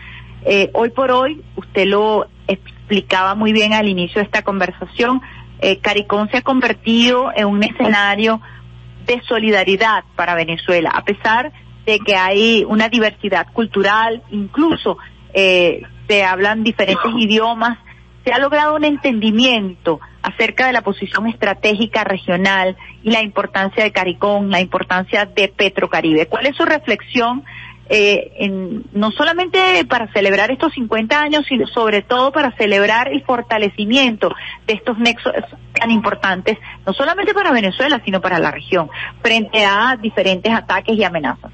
Eh, hoy por hoy, usted lo explicaba muy bien al inicio de esta conversación, eh, Caricón se ha convertido en un escenario de solidaridad para Venezuela, a pesar de que hay una diversidad cultural, incluso eh, se hablan diferentes idiomas, se ha logrado un entendimiento acerca de la posición estratégica regional y la importancia de CARICOM, la importancia de Petrocaribe. ¿Cuál es su reflexión, eh, en, no solamente para celebrar estos 50 años, sino sobre todo para celebrar el fortalecimiento de estos nexos tan importantes, no solamente para Venezuela, sino para la región, frente a diferentes ataques y amenazas?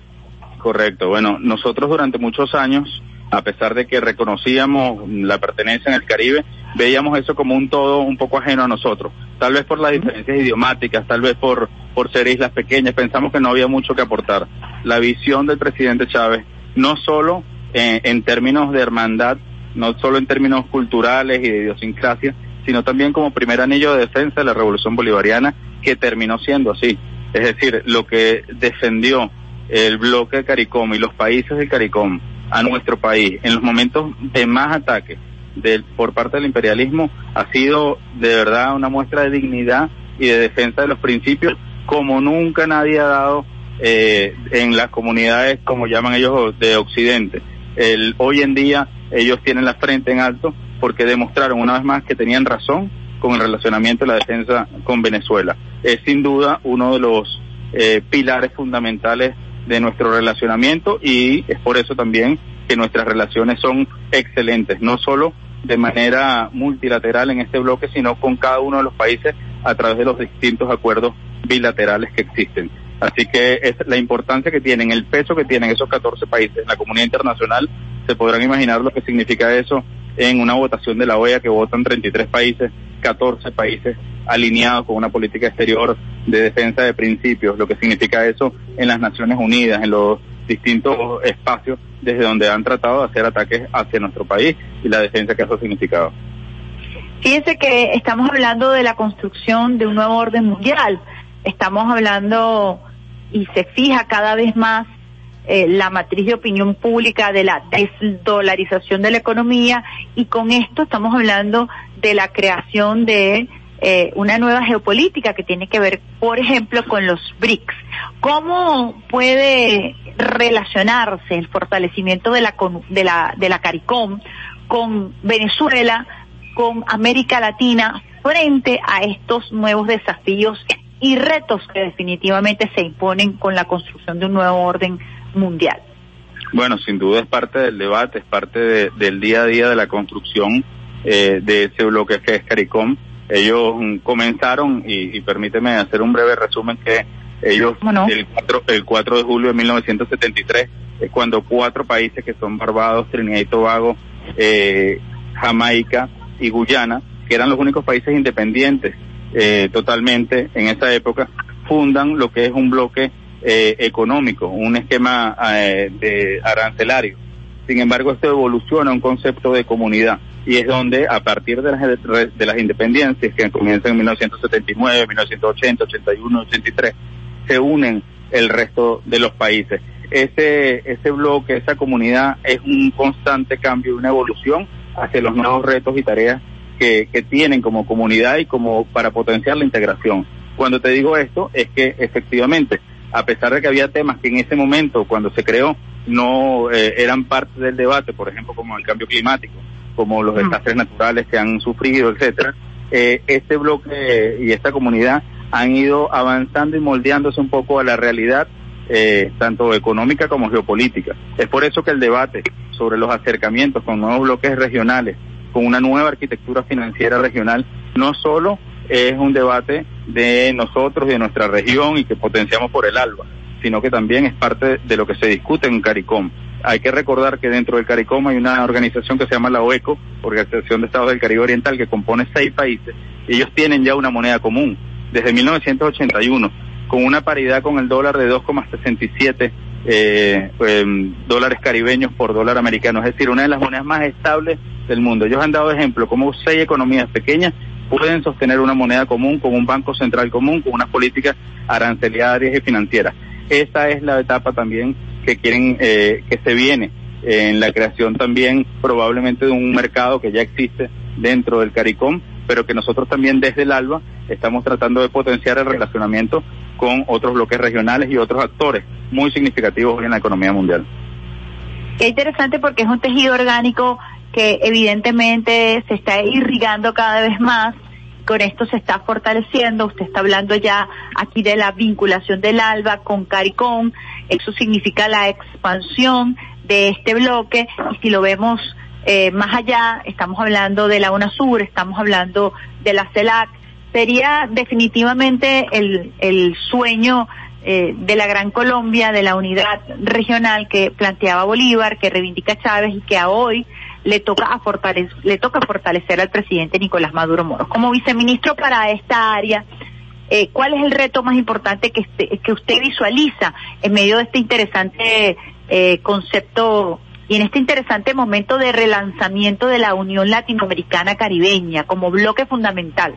Correcto. Bueno, nosotros durante muchos años a pesar de que reconocíamos la pertenencia en el Caribe, veíamos eso como un todo un poco ajeno a nosotros. Tal vez por las diferencias idiomáticas, tal vez por, por ser islas pequeñas, pensamos que no había mucho que aportar. La visión del presidente Chávez, no solo en, en términos de hermandad, no solo en términos culturales y de idiosincrasia, sino también como primer anillo de defensa de la revolución bolivariana, que terminó siendo así. Es decir, lo que defendió el bloque de CARICOM y los países de CARICOM a nuestro país en los momentos de más ataque del, por parte del imperialismo ha sido de verdad una muestra de dignidad y de defensa de los principios como nunca nadie ha dado eh, en las comunidades, como llaman ellos, de Occidente. El, hoy en día ellos tienen la frente en alto porque demostraron una vez más que tenían razón con el relacionamiento de la defensa con Venezuela. Es sin duda uno de los eh, pilares fundamentales de nuestro relacionamiento y es por eso también que nuestras relaciones son excelentes, no solo de manera multilateral en este bloque, sino con cada uno de los países a través de los distintos acuerdos bilaterales que existen. Así que es la importancia que tienen, el peso que tienen esos 14 países en la comunidad internacional, se podrán imaginar lo que significa eso en una votación de la OEA que votan 33 países, 14 países alineados con una política exterior de defensa de principios, lo que significa eso en las Naciones Unidas, en los distintos espacios desde donde han tratado de hacer ataques hacia nuestro país y la defensa que eso ha significado. Fíjense que estamos hablando de la construcción de un nuevo orden mundial. Estamos hablando y se fija cada vez más eh, la matriz de opinión pública de la desdolarización de la economía y con esto estamos hablando de la creación de eh, una nueva geopolítica que tiene que ver, por ejemplo, con los BRICS. ¿Cómo puede relacionarse el fortalecimiento de la, de la, de la CARICOM con Venezuela, con América Latina, frente a estos nuevos desafíos y retos que definitivamente se imponen con la construcción de un nuevo orden mundial? Bueno, sin duda es parte del debate, es parte del día a día de la construcción eh, de ese bloque que es CARICOM ellos comenzaron, y, permíteme hacer un breve resumen, que ellos el, 4, el 4 de julio de 1973 es cuando cuatro países que son Barbados, Trinidad y Tobago, eh, Jamaica y Guyana, que eran los únicos países independientes eh, totalmente en esa época, fundan lo que es un bloque eh, económico, un esquema de arancelario. Sin embargo, esto evoluciona a un concepto de comunidad y es donde a partir de las, de las independencias que comienzan en 1979, 1980, 81, 83, se unen el resto de los países. Ese, ese bloque, esa comunidad es un constante cambio, una evolución hacia los nuevos retos y tareas que, que tienen como comunidad y como para potenciar la integración. Cuando te digo esto, es que efectivamente, a pesar de que había temas que en ese momento, cuando se creó, no eh, eran parte del debate, por ejemplo, como el cambio climático, como los desastres naturales que han sufrido, etcétera, eh, este bloque y esta comunidad han ido avanzando y moldeándose un poco a la realidad, eh, tanto económica como geopolítica. Es por eso que el debate sobre los acercamientos con nuevos bloques regionales, con una nueva arquitectura financiera regional, no solo es un debate de nosotros y de nuestra región y que potenciamos por el ALBA, sino que también es parte de lo que se discute en CARICOM. Hay que recordar que dentro del CARICOM hay una organización que se llama la OECO, Organización de Estados del Caribe Oriental, que compone seis países, ellos tienen ya una moneda común desde 1981, con una paridad con el dólar de 2,67 eh, em, dólares caribeños por dólar americano, es decir, una de las monedas más estables del mundo. Ellos han dado ejemplo como seis economías pequeñas pueden sostener una moneda común con un banco central común, con unas políticas aranceliarias y financieras. Esa es la etapa también que quieren eh, que se viene en la creación también probablemente de un mercado que ya existe dentro del CARICOM, pero que nosotros también desde el ALBA estamos tratando de potenciar el relacionamiento con otros bloques regionales y otros actores muy significativos en la economía mundial. Qué interesante porque es un tejido orgánico que evidentemente se está irrigando cada vez más con esto se está fortaleciendo. Usted está hablando ya aquí de la vinculación del ALBA con CARICOM. Eso significa la expansión de este bloque. Y si lo vemos eh, más allá, estamos hablando de la UNASUR, estamos hablando de la CELAC. Sería definitivamente el, el sueño eh, de la Gran Colombia, de la unidad regional que planteaba Bolívar, que reivindica Chávez y que a hoy le toca, a fortalecer, le toca fortalecer al presidente Nicolás Maduro Moros. Como viceministro para esta área, eh, ¿cuál es el reto más importante que, este, que usted visualiza en medio de este interesante eh, concepto y en este interesante momento de relanzamiento de la Unión Latinoamericana Caribeña como bloque fundamental?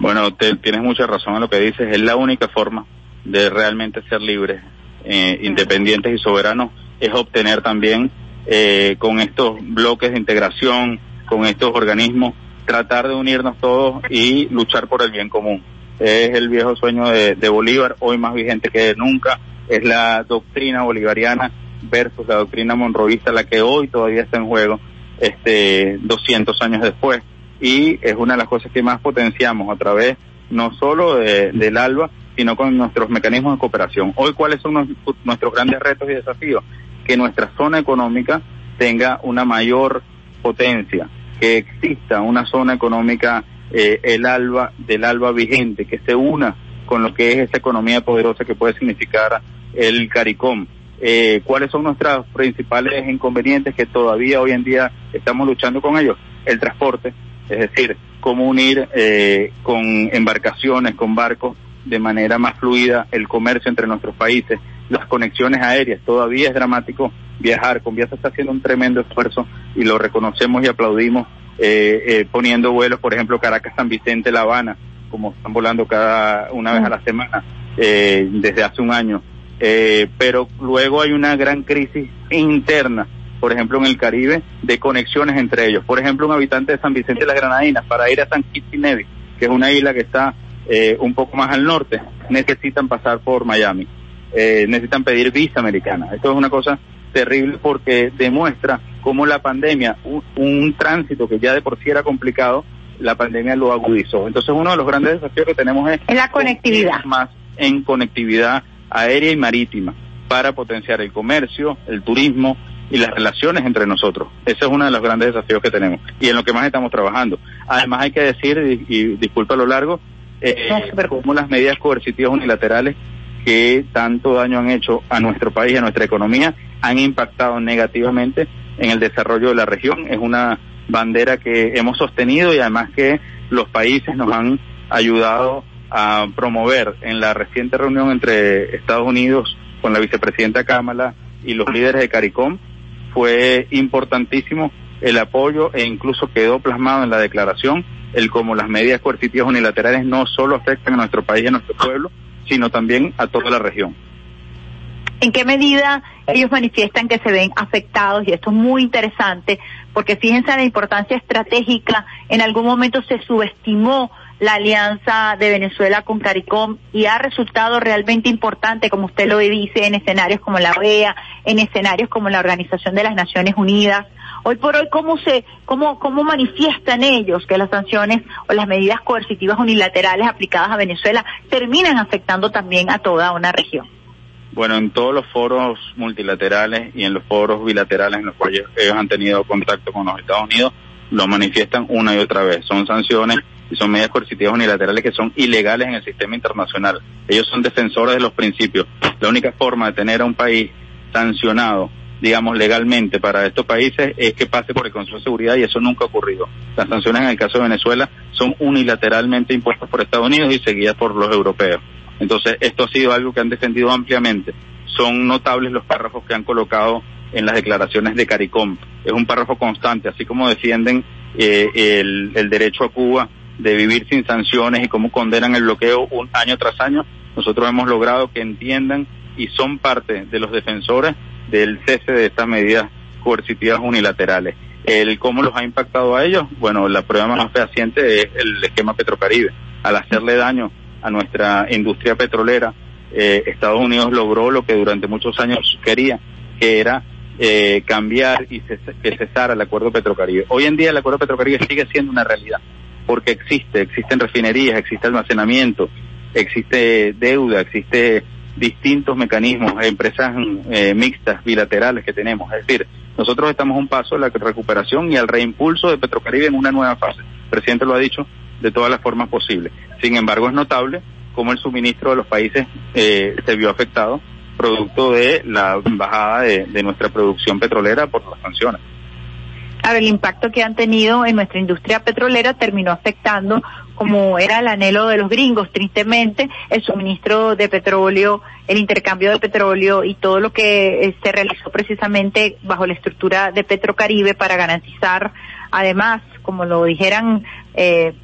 Bueno, tienes mucha razón en lo que dices. Es la única forma de realmente ser libres, eh, independientes y soberanos, es obtener también eh, con estos bloques de integración, con estos organismos, tratar de unirnos todos y luchar por el bien común. Es el viejo sueño de, Bolívar, hoy más vigente que nunca, es la doctrina bolivariana versus la doctrina monrovista, la que hoy todavía está en juego, este, 200 años después. Y es una de las cosas que más potenciamos a través no solo del ALBA, sino con nuestros mecanismos de cooperación. Hoy, ¿cuáles son nuestros grandes retos y desafíos? Que nuestra zona económica tenga una mayor potencia, que exista una zona económica, eh, el alba, del alba vigente, que se una con lo que es esa economía poderosa que puede significar el CARICOM. Eh, ¿Cuáles son nuestros principales inconvenientes que todavía hoy en día estamos luchando con ellos? El transporte, es decir, cómo unir eh, con embarcaciones, con barcos, de manera más fluida el comercio entre nuestros países, las conexiones aéreas. Todavía es dramático viajar. Conviasa está haciendo un tremendo esfuerzo y lo reconocemos y aplaudimos eh, eh, poniendo vuelos, por ejemplo, Caracas-San Vicente, La Habana, como están volando cada una vez a la semana eh, desde hace un año. Eh, pero luego hay una gran crisis interna, por ejemplo, en el Caribe, de conexiones entre ellos. Por ejemplo, un habitante de San Vicente de las Granadinas, para ir a San Kitts y Nevis, que es una isla que está eh, un poco más al norte, necesitan pasar por Miami, eh, necesitan pedir visa americana. Esto es una cosa terrible porque demuestra cómo la pandemia, un, un tránsito que ya de por sí era complicado, la pandemia lo agudizó. Entonces uno de los grandes desafíos que tenemos es Es la conectividad. más en conectividad aérea y marítima para potenciar el comercio, el turismo y las relaciones entre nosotros. Ese es uno de los grandes desafíos que tenemos y en lo que más estamos trabajando. Además hay que decir, y, y disculpa lo largo, eh, como las medidas coercitivas unilaterales que tanto daño han hecho a nuestro país y a nuestra economía han impactado negativamente en el desarrollo de la región. Es una bandera que hemos sostenido y además que los países nos han ayudado a promover en la reciente reunión entre Estados Unidos con la vicepresidenta Kamala y los líderes de CARICOM. Fue importantísimo el apoyo e incluso quedó plasmado en la declaración el cómo las medidas coercitivas unilaterales no solo afectan a nuestro país y a nuestro pueblo, sino también a toda la región. ¿En qué medida ellos manifiestan que se ven afectados? Y esto es muy interesante, porque fíjense en la importancia estratégica. En algún momento se subestimó la alianza de Venezuela con CARICOM y ha resultado realmente importante, como usted lo dice, en escenarios como la OEA, en escenarios como la Organización de las Naciones Unidas. Hoy por hoy, ¿cómo se, cómo, cómo manifiestan ellos que las sanciones o las medidas coercitivas unilaterales aplicadas a Venezuela terminan afectando también a toda una región? Bueno, en todos los foros multilaterales y en los foros bilaterales en los cuales ellos han tenido contacto con los Estados Unidos, lo manifiestan una y otra vez. Son sanciones y son medidas coercitivas unilaterales que son ilegales en el sistema internacional. Ellos son defensores de los principios. La única forma de tener a un país sancionado, digamos, legalmente para estos países es que pase por el Consejo de Seguridad y eso nunca ha ocurrido. Las sanciones en el caso de Venezuela son unilateralmente impuestas por Estados Unidos y seguidas por los europeos. Entonces, esto ha sido algo que han defendido ampliamente. Son notables los párrafos que han colocado en las declaraciones de CARICOM. Es un párrafo constante, así como defienden eh, el, derecho a Cuba de vivir sin sanciones y cómo condenan el bloqueo un año tras año. Nosotros hemos logrado que entiendan y son parte de los defensores del cese de estas medidas coercitivas unilaterales. El cómo los ha impactado a ellos, bueno, la prueba más fehaciente es el esquema Petrocaribe. Al hacerle daño a nuestra industria petrolera, eh, Estados Unidos logró lo que durante muchos años quería, que era eh, cambiar y ces que cesara el acuerdo Petrocaribe. Hoy en día el acuerdo Petrocaribe sigue siendo una realidad, porque existe, existen refinerías, existe almacenamiento, existe deuda, existe distintos mecanismos, empresas eh, mixtas, bilaterales que tenemos. Es decir, nosotros estamos a un paso de la recuperación y al reimpulso de Petrocaribe en una nueva fase. El presidente lo ha dicho de todas las formas posibles. Sin embargo, es notable cómo el suministro de los países eh, se vio afectado producto de la bajada de, de nuestra producción petrolera por las sanciones. Claro, el impacto que han tenido en nuestra industria petrolera terminó afectando, como era el anhelo de los gringos, tristemente, el suministro de petróleo, el intercambio de petróleo y todo lo que eh, se realizó precisamente bajo la estructura de Petrocaribe para garantizar, además, como lo dijeran eh,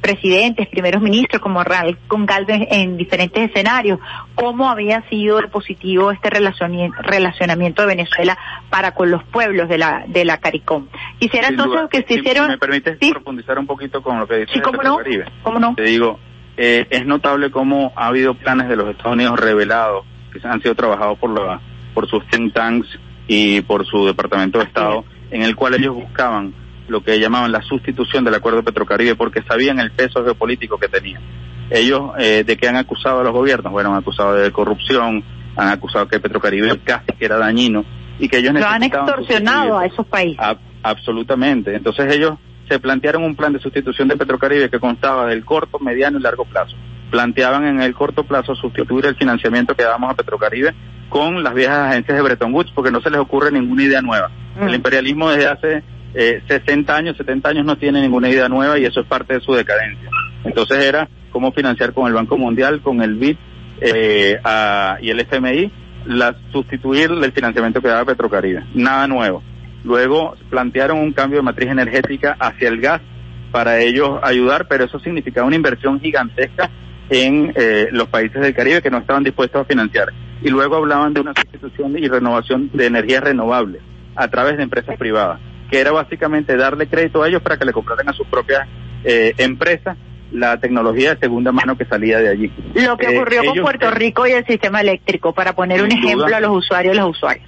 presidentes, primeros ministros, como Raúl Galvez en diferentes escenarios, cómo había sido positivo este relacionamiento, de Venezuela para con los pueblos de la de la CARICOM. Quisiera Sin entonces duda. que se Si hicieron... me permites Sí. profundizar un poquito con lo que dice Sí, cómo no, cómo no. Te digo, eh, es notable cómo ha habido planes de los Estados Unidos revelados que han sido trabajados por la por sus think tanks y por su departamento de Estado, en el cual ellos buscaban lo que llamaban la sustitución del acuerdo Petrocaribe porque sabían el peso geopolítico que tenía. Ellos, eh, ¿de qué han acusado a los gobiernos? Bueno, han acusado de corrupción, han acusado que Petrocaribe casi que era dañino y que ellos Lo han extorsionado a esos países. A- absolutamente. Entonces ellos se plantearon un plan de sustitución de Petrocaribe que constaba del corto, mediano y largo plazo. Planteaban en el corto plazo sustituir el financiamiento que dábamos a Petrocaribe con las viejas agencias de Bretton Woods porque no se les ocurre ninguna idea nueva. Mm. El imperialismo desde hace eh, 60 años, 70 años no tiene ninguna idea nueva y eso es parte de su decadencia. Entonces era cómo financiar con el Banco Mundial, con el BID eh, y el FMI, la, sustituir el financiamiento que daba Petrocaribe. Nada nuevo. Luego plantearon un cambio de matriz energética hacia el gas para ellos ayudar, pero eso significaba una inversión gigantesca en eh, los países del Caribe que no estaban dispuestos a financiar. Y luego hablaban de una sustitución y renovación de energías renovables a través de empresas privadas, que era básicamente darle crédito a ellos para que le compraran a sus propias eh, empresas la tecnología de segunda mano que salía de allí. Lo que Eh, ocurrió con ellos- Puerto Rico y el sistema eléctrico, para poner un duda. ejemplo a los usuarios y los usuarios.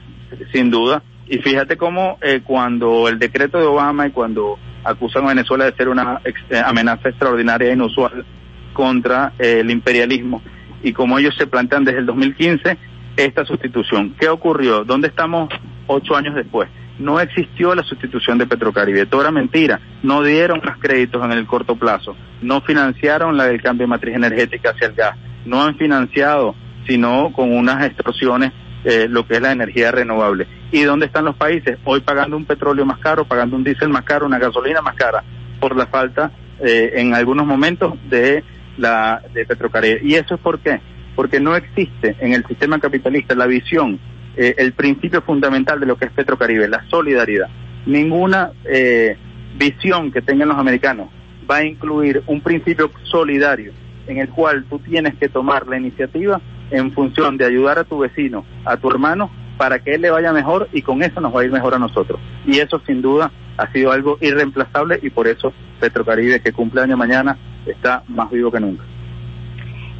sin duda. Y fíjate cómo eh, cuando el decreto de Obama y cuando acusan a Venezuela de ser una ex- eh, amenaza extraordinaria e inusual contra eh, el imperialismo y como ellos se plantean desde el 2015 esta sustitución. ¿Qué ocurrió? ¿Dónde estamos ocho años después? No existió la sustitución de Petrocaribe, todo era mentira. No dieron los créditos en el corto plazo, no financiaron la del cambio de matriz energética hacia el gas, no han financiado, sino con unas extorsiones eh, lo que es la energía renovable. ¿Y dónde están los países? Hoy pagando un petróleo más caro, pagando un diésel más caro, una gasolina más cara, por la falta eh, en algunos momentos de la de Petrocaribe. ¿Y eso es por qué? Porque no existe en el sistema capitalista la visión, eh, el principio fundamental de lo que es Petrocaribe, la solidaridad. Ninguna eh, visión que tengan los americanos va a incluir un principio solidario en el cual tú tienes que tomar la iniciativa en función de ayudar a tu vecino, a tu hermano, para que él le vaya mejor y con eso nos va a ir mejor a nosotros. Y eso sin duda ha sido algo irreemplazable y por eso Petrocaribe, que cumple año mañana, está más vivo que nunca.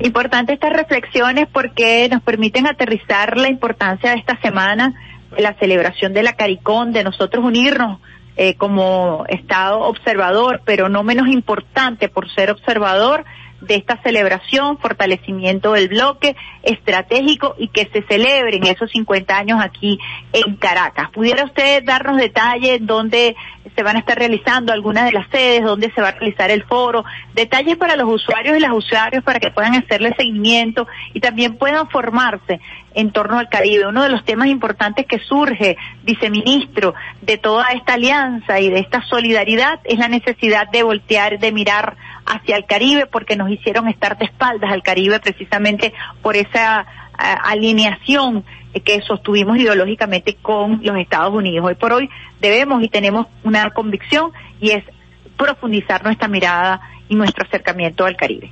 Importante estas reflexiones porque nos permiten aterrizar la importancia de esta semana, la celebración de la CARICOM, de nosotros unirnos eh, como Estado observador, pero no menos importante por ser observador de esta celebración, fortalecimiento del bloque estratégico y que se celebren esos 50 años aquí en Caracas. ¿Pudiera usted darnos detalles dónde se van a estar realizando algunas de las sedes, dónde se va a realizar el foro, detalles para los usuarios y las usuarios para que puedan hacerle seguimiento y también puedan formarse en torno al Caribe. Uno de los temas importantes que surge, viceministro, de toda esta alianza y de esta solidaridad es la necesidad de voltear, de mirar hacia el Caribe porque nos hicieron estar de espaldas al Caribe precisamente por esa a, alineación que sostuvimos ideológicamente con los Estados Unidos. Hoy por hoy debemos y tenemos una convicción y es profundizar nuestra mirada y nuestro acercamiento al Caribe.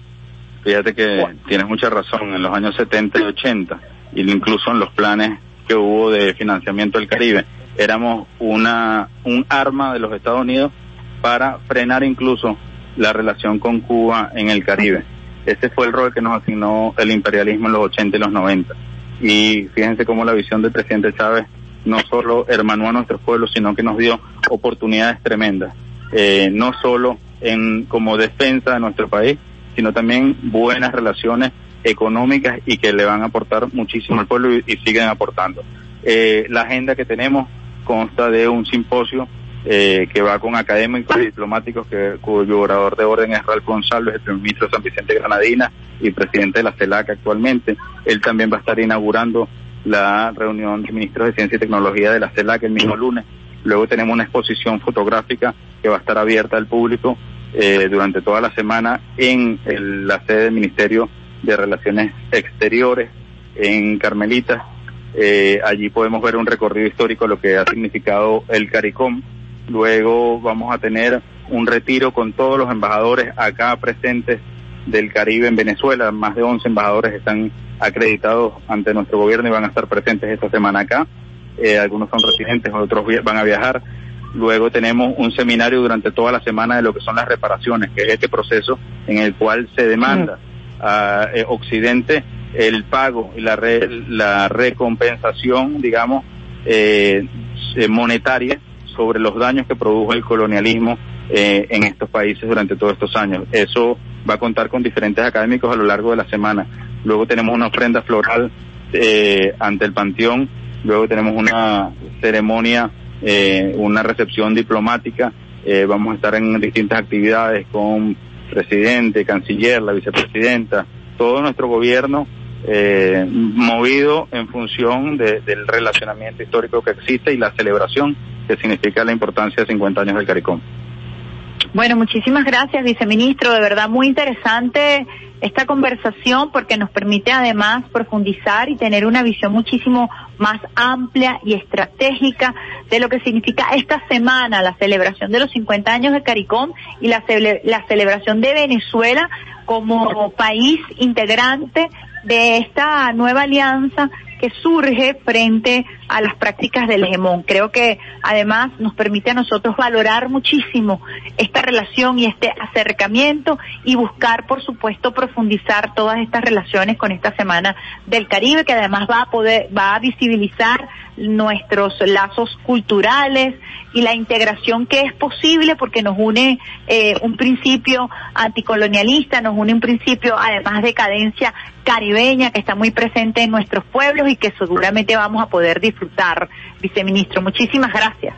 Fíjate que tienes mucha razón, en los años 70 y 80, y incluso en los planes que hubo de financiamiento del Caribe, éramos una un arma de los Estados Unidos para frenar incluso la relación con Cuba en el Caribe. Ese fue el rol que nos asignó el imperialismo en los 80 y los 90. Y fíjense cómo la visión del presidente Chávez no solo hermanó a nuestros pueblos, sino que nos dio oportunidades tremendas, eh, no solo en como defensa de nuestro país, sino también buenas relaciones económicas y que le van a aportar muchísimo al pueblo y, siguen aportando. Eh, la agenda que tenemos consta de un simposio eh, que va con académicos y diplomáticos que, cuyo orador de orden es Ralph González, el primer ministro de San Vicente Granadina y presidente de la CELAC actualmente. Él también va a estar inaugurando la reunión de ministros de Ciencia y Tecnología de la CELAC el mismo lunes. Luego tenemos una exposición fotográfica que va a estar abierta al público eh, durante toda la semana en el- la sede del Ministerio de Relaciones Exteriores en Carmelitas. Eh, allí podemos ver un recorrido histórico de lo que ha significado el CARICOM. Luego vamos a tener un retiro con todos los embajadores acá presentes del Caribe en Venezuela. Más de 11 embajadores están acreditados ante nuestro gobierno y van a estar presentes esta semana acá. Eh, algunos son residentes, otros van a viajar. Luego tenemos un seminario durante toda la semana de lo que son las reparaciones, que es este proceso en el cual se demanda a eh, Occidente el pago y la, re- la recompensación, digamos, eh, eh, monetaria sobre los daños que produjo el colonialismo eh, en estos países durante todos estos años. Eso va a contar con diferentes académicos a lo largo de la semana. Luego tenemos una ofrenda floral eh, ante el Panteón, luego tenemos una ceremonia, eh, una recepción diplomática, eh, vamos a estar en distintas actividades con presidente, canciller, la vicepresidenta, todo nuestro gobierno eh, movido en función de- del relacionamiento histórico que existe y la celebración que significa la importancia de 50 años del CARICOM. Bueno, muchísimas gracias, viceministro. De verdad, muy interesante esta conversación porque nos permite además profundizar y tener una visión muchísimo más amplia y estratégica de lo que significa esta semana, la celebración de los 50 años de CARICOM y la, cele- la celebración de Venezuela como país integrante de esta nueva alianza que surge frente a las prácticas del hegemón. Creo que además nos permite a nosotros valorar muchísimo esta relación y este acercamiento y buscar, por supuesto, profundizar todas estas relaciones con esta Semana del Caribe, que además va a poder, va a visibilizar nuestros lazos culturales y la integración que es posible porque nos une eh, un principio anticolonialista, nos une un principio además de cadencia caribeña que está muy presente en nuestros pueblos y que seguramente vamos a poder disfrutar, viceministro. Muchísimas gracias.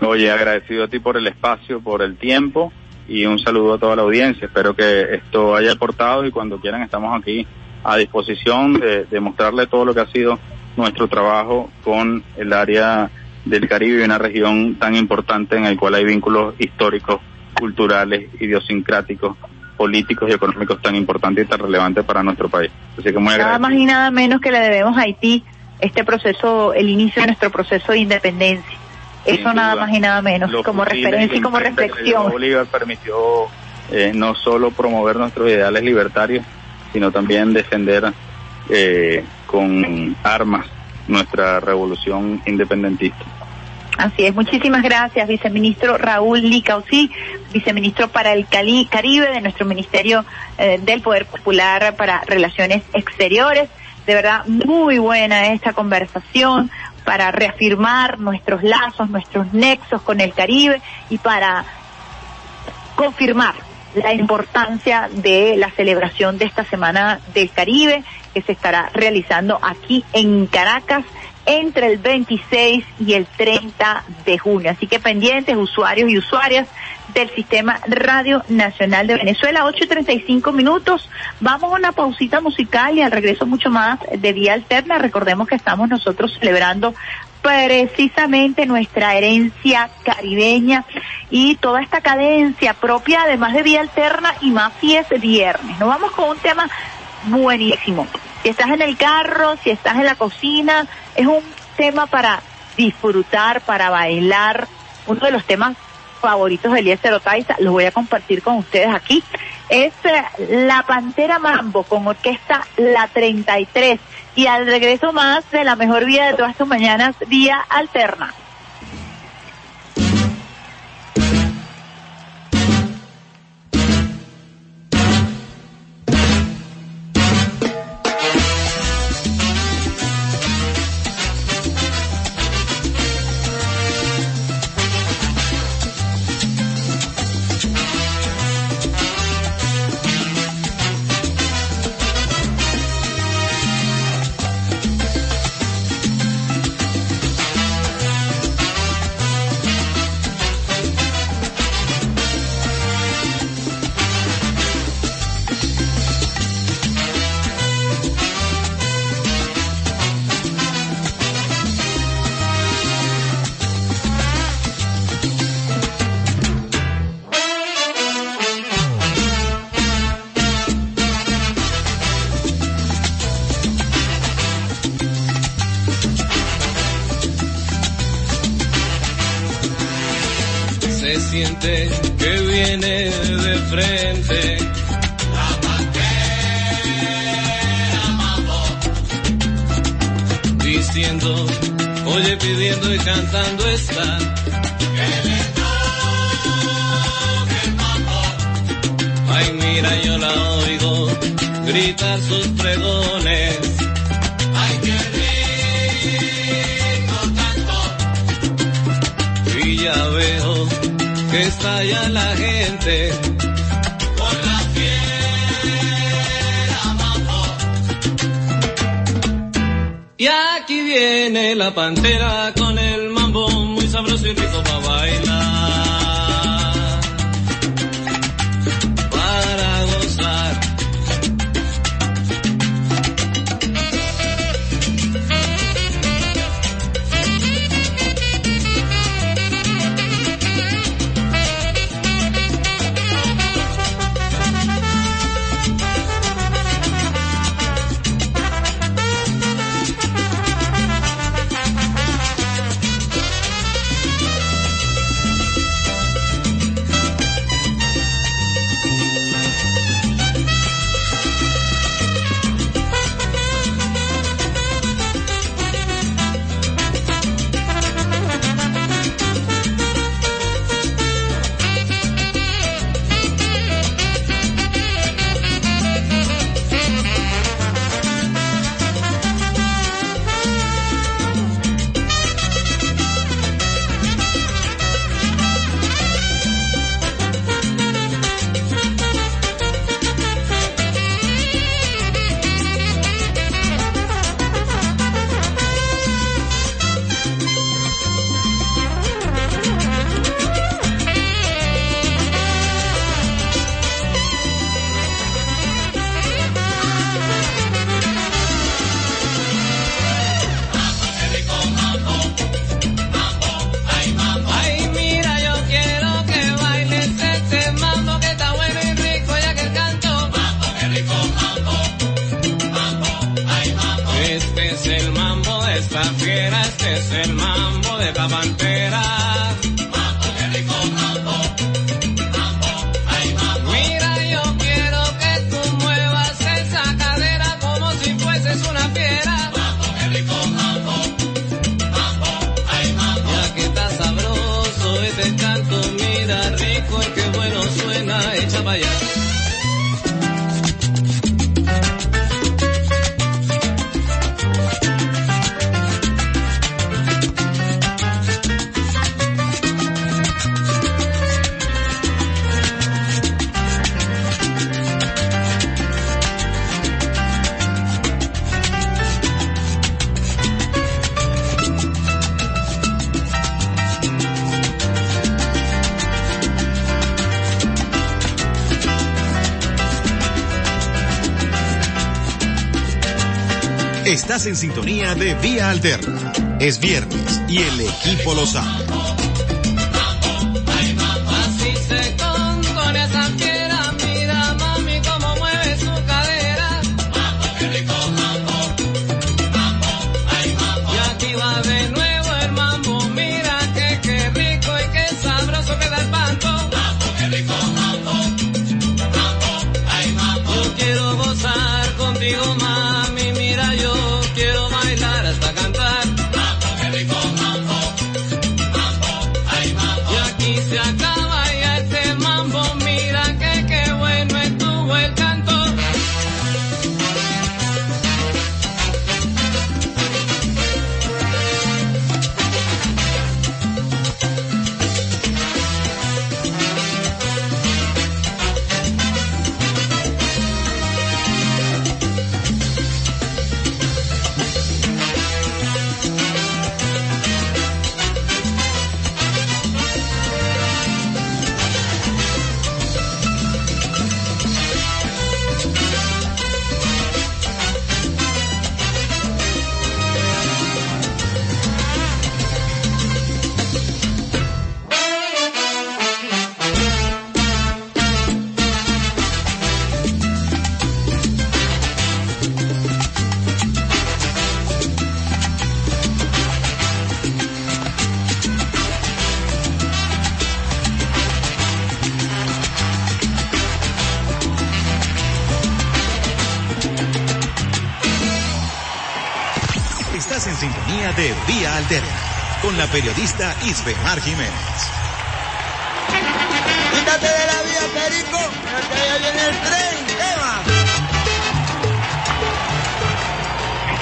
Oye, agradecido a ti por el espacio, por el tiempo y un saludo a toda la audiencia. Espero que esto haya aportado y cuando quieran estamos aquí a disposición de, de mostrarle todo lo que ha sido nuestro trabajo con el área del Caribe y una región tan importante en el cual hay vínculos históricos, culturales, idiosincráticos, políticos y económicos tan importantes y tan relevantes para nuestro país. Así que muy Nada más y nada menos que le debemos a Haití este proceso, el inicio de nuestro proceso de independencia. Eso nada más y nada menos, como referencia y como reflexión. Bolívar permitió eh, no solo promover nuestros ideales libertarios, sino también defender eh, con armas nuestra revolución independentista. Así es, muchísimas gracias, viceministro Raúl Licausí, viceministro para el Cali- Caribe de nuestro Ministerio eh, del Poder Popular para Relaciones Exteriores. De verdad, muy buena esta conversación para reafirmar nuestros lazos, nuestros nexos con el Caribe y para confirmar la importancia de la celebración de esta Semana del Caribe que se estará realizando aquí en Caracas entre el 26 y el 30 de junio. Así que pendientes, usuarios y usuarias del Sistema Radio Nacional de Venezuela, 8.35 minutos. Vamos a una pausita musical y al regreso mucho más de Vía Alterna. Recordemos que estamos nosotros celebrando precisamente nuestra herencia caribeña y toda esta cadencia propia, además de Vía Alterna y más si es viernes. Nos vamos con un tema buenísimo. Si estás en el carro, si estás en la cocina, es un tema para disfrutar, para bailar. Uno de los temas favoritos de Eliezer Otaiza, los voy a compartir con ustedes aquí. Es eh, La Pantera Mambo con orquesta La 33. Y al regreso más de la mejor vida de todas tus mañanas, vía alterna. pidiendo y cantando está. Que le toque el mambo. Ay, mira, yo la oigo gritar sus pregones. Ay, qué rico tanto. Y ya veo que está ya la gente. Y aquí viene la pantera con el mambo muy sabroso y rico para bailar. de Vía Alterna. Es viernes y el equipo lo sabe. periodista Isbemar Jiménez. Quítate de la vía, Perico, que viene el tren, Eva.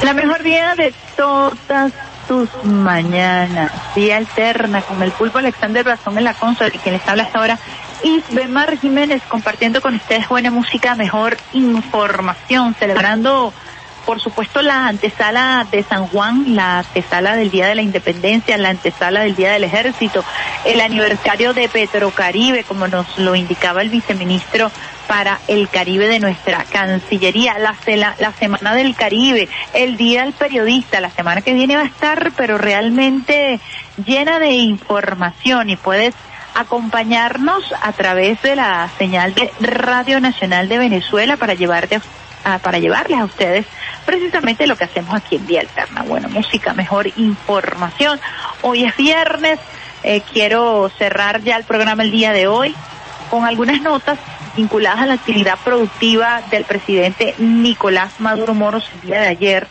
La mejor día de todas tus mañanas, día alterna con el pulpo Alexander Brazón en la consola y quien les habla hasta ahora Isbemar Jiménez compartiendo con ustedes buena música, mejor información, celebrando por supuesto la antesala de San Juan, la antesala del Día de la Independencia, la antesala del Día del Ejército, el aniversario de Petrocaribe, como nos lo indicaba el viceministro para el Caribe de nuestra Cancillería, la, la Semana del Caribe, el Día del Periodista, la semana que viene va a estar, pero realmente llena de información y puedes acompañarnos a través de la señal de Radio Nacional de Venezuela para llevarte para llevarles a ustedes precisamente lo que hacemos aquí en Vía Alterna. Bueno, música, mejor información. Hoy es viernes, eh, quiero cerrar ya el programa el día de hoy con algunas notas vinculadas a la actividad productiva del presidente Nicolás Maduro Moros el día de ayer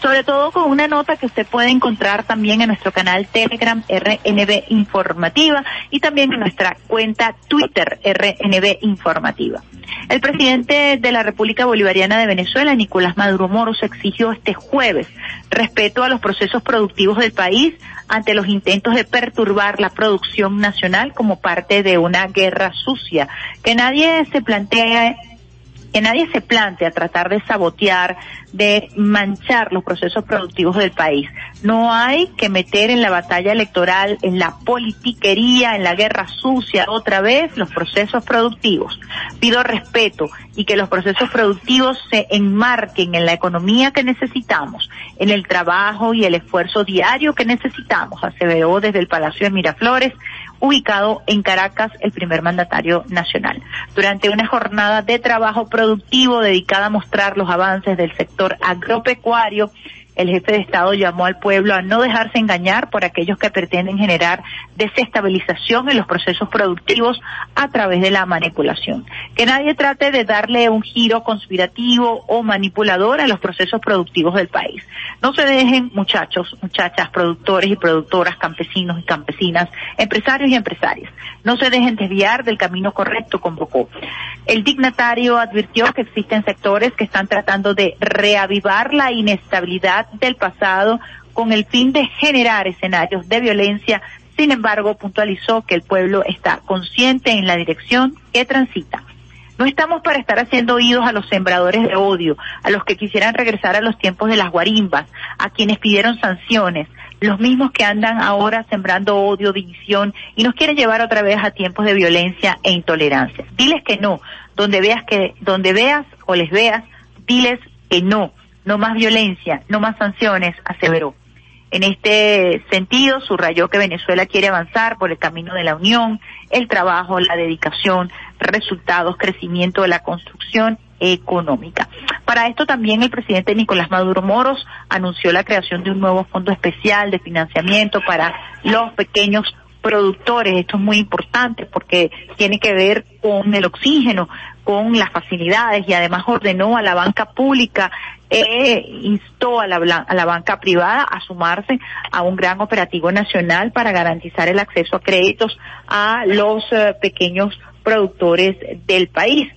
sobre todo con una nota que usted puede encontrar también en nuestro canal Telegram RNB Informativa y también en nuestra cuenta Twitter RNB Informativa. El presidente de la República Bolivariana de Venezuela, Nicolás Maduro Moros, exigió este jueves respeto a los procesos productivos del país ante los intentos de perturbar la producción nacional como parte de una guerra sucia. Que nadie se plantee que nadie se plante a tratar de sabotear, de manchar los procesos productivos del país. No hay que meter en la batalla electoral, en la politiquería, en la guerra sucia otra vez los procesos productivos. Pido respeto y que los procesos productivos se enmarquen en la economía que necesitamos, en el trabajo y el esfuerzo diario que necesitamos, aseveró desde el Palacio de Miraflores ubicado en Caracas el primer mandatario nacional. Durante una jornada de trabajo productivo dedicada a mostrar los avances del sector agropecuario, el jefe de Estado llamó al pueblo a no dejarse engañar por aquellos que pretenden generar desestabilización en los procesos productivos a través de la manipulación. Que nadie trate de darle un giro conspirativo o manipulador a los procesos productivos del país. No se dejen, muchachos, muchachas, productores y productoras, campesinos y campesinas, empresarios y empresarias. No se dejen desviar del camino correcto, convocó. El dignatario advirtió que existen sectores que están tratando de reavivar la inestabilidad del pasado con el fin de generar escenarios de violencia. Sin embargo, puntualizó que el pueblo está consciente en la dirección que transita. No estamos para estar haciendo oídos a los sembradores de odio, a los que quisieran regresar a los tiempos de las guarimbas, a quienes pidieron sanciones, los mismos que andan ahora sembrando odio, división y nos quieren llevar otra vez a tiempos de violencia e intolerancia. Diles que no, donde veas que donde veas o les veas, diles que no no más violencia, no más sanciones, aseveró. En este sentido, subrayó que Venezuela quiere avanzar por el camino de la unión, el trabajo, la dedicación, resultados, crecimiento de la construcción económica. Para esto también el presidente Nicolás Maduro Moros anunció la creación de un nuevo fondo especial de financiamiento para los pequeños productores. Esto es muy importante porque tiene que ver con el oxígeno, con las facilidades y además ordenó a la banca pública e instó a la, a la banca privada a sumarse a un gran operativo nacional para garantizar el acceso a créditos a los eh, pequeños productores del país.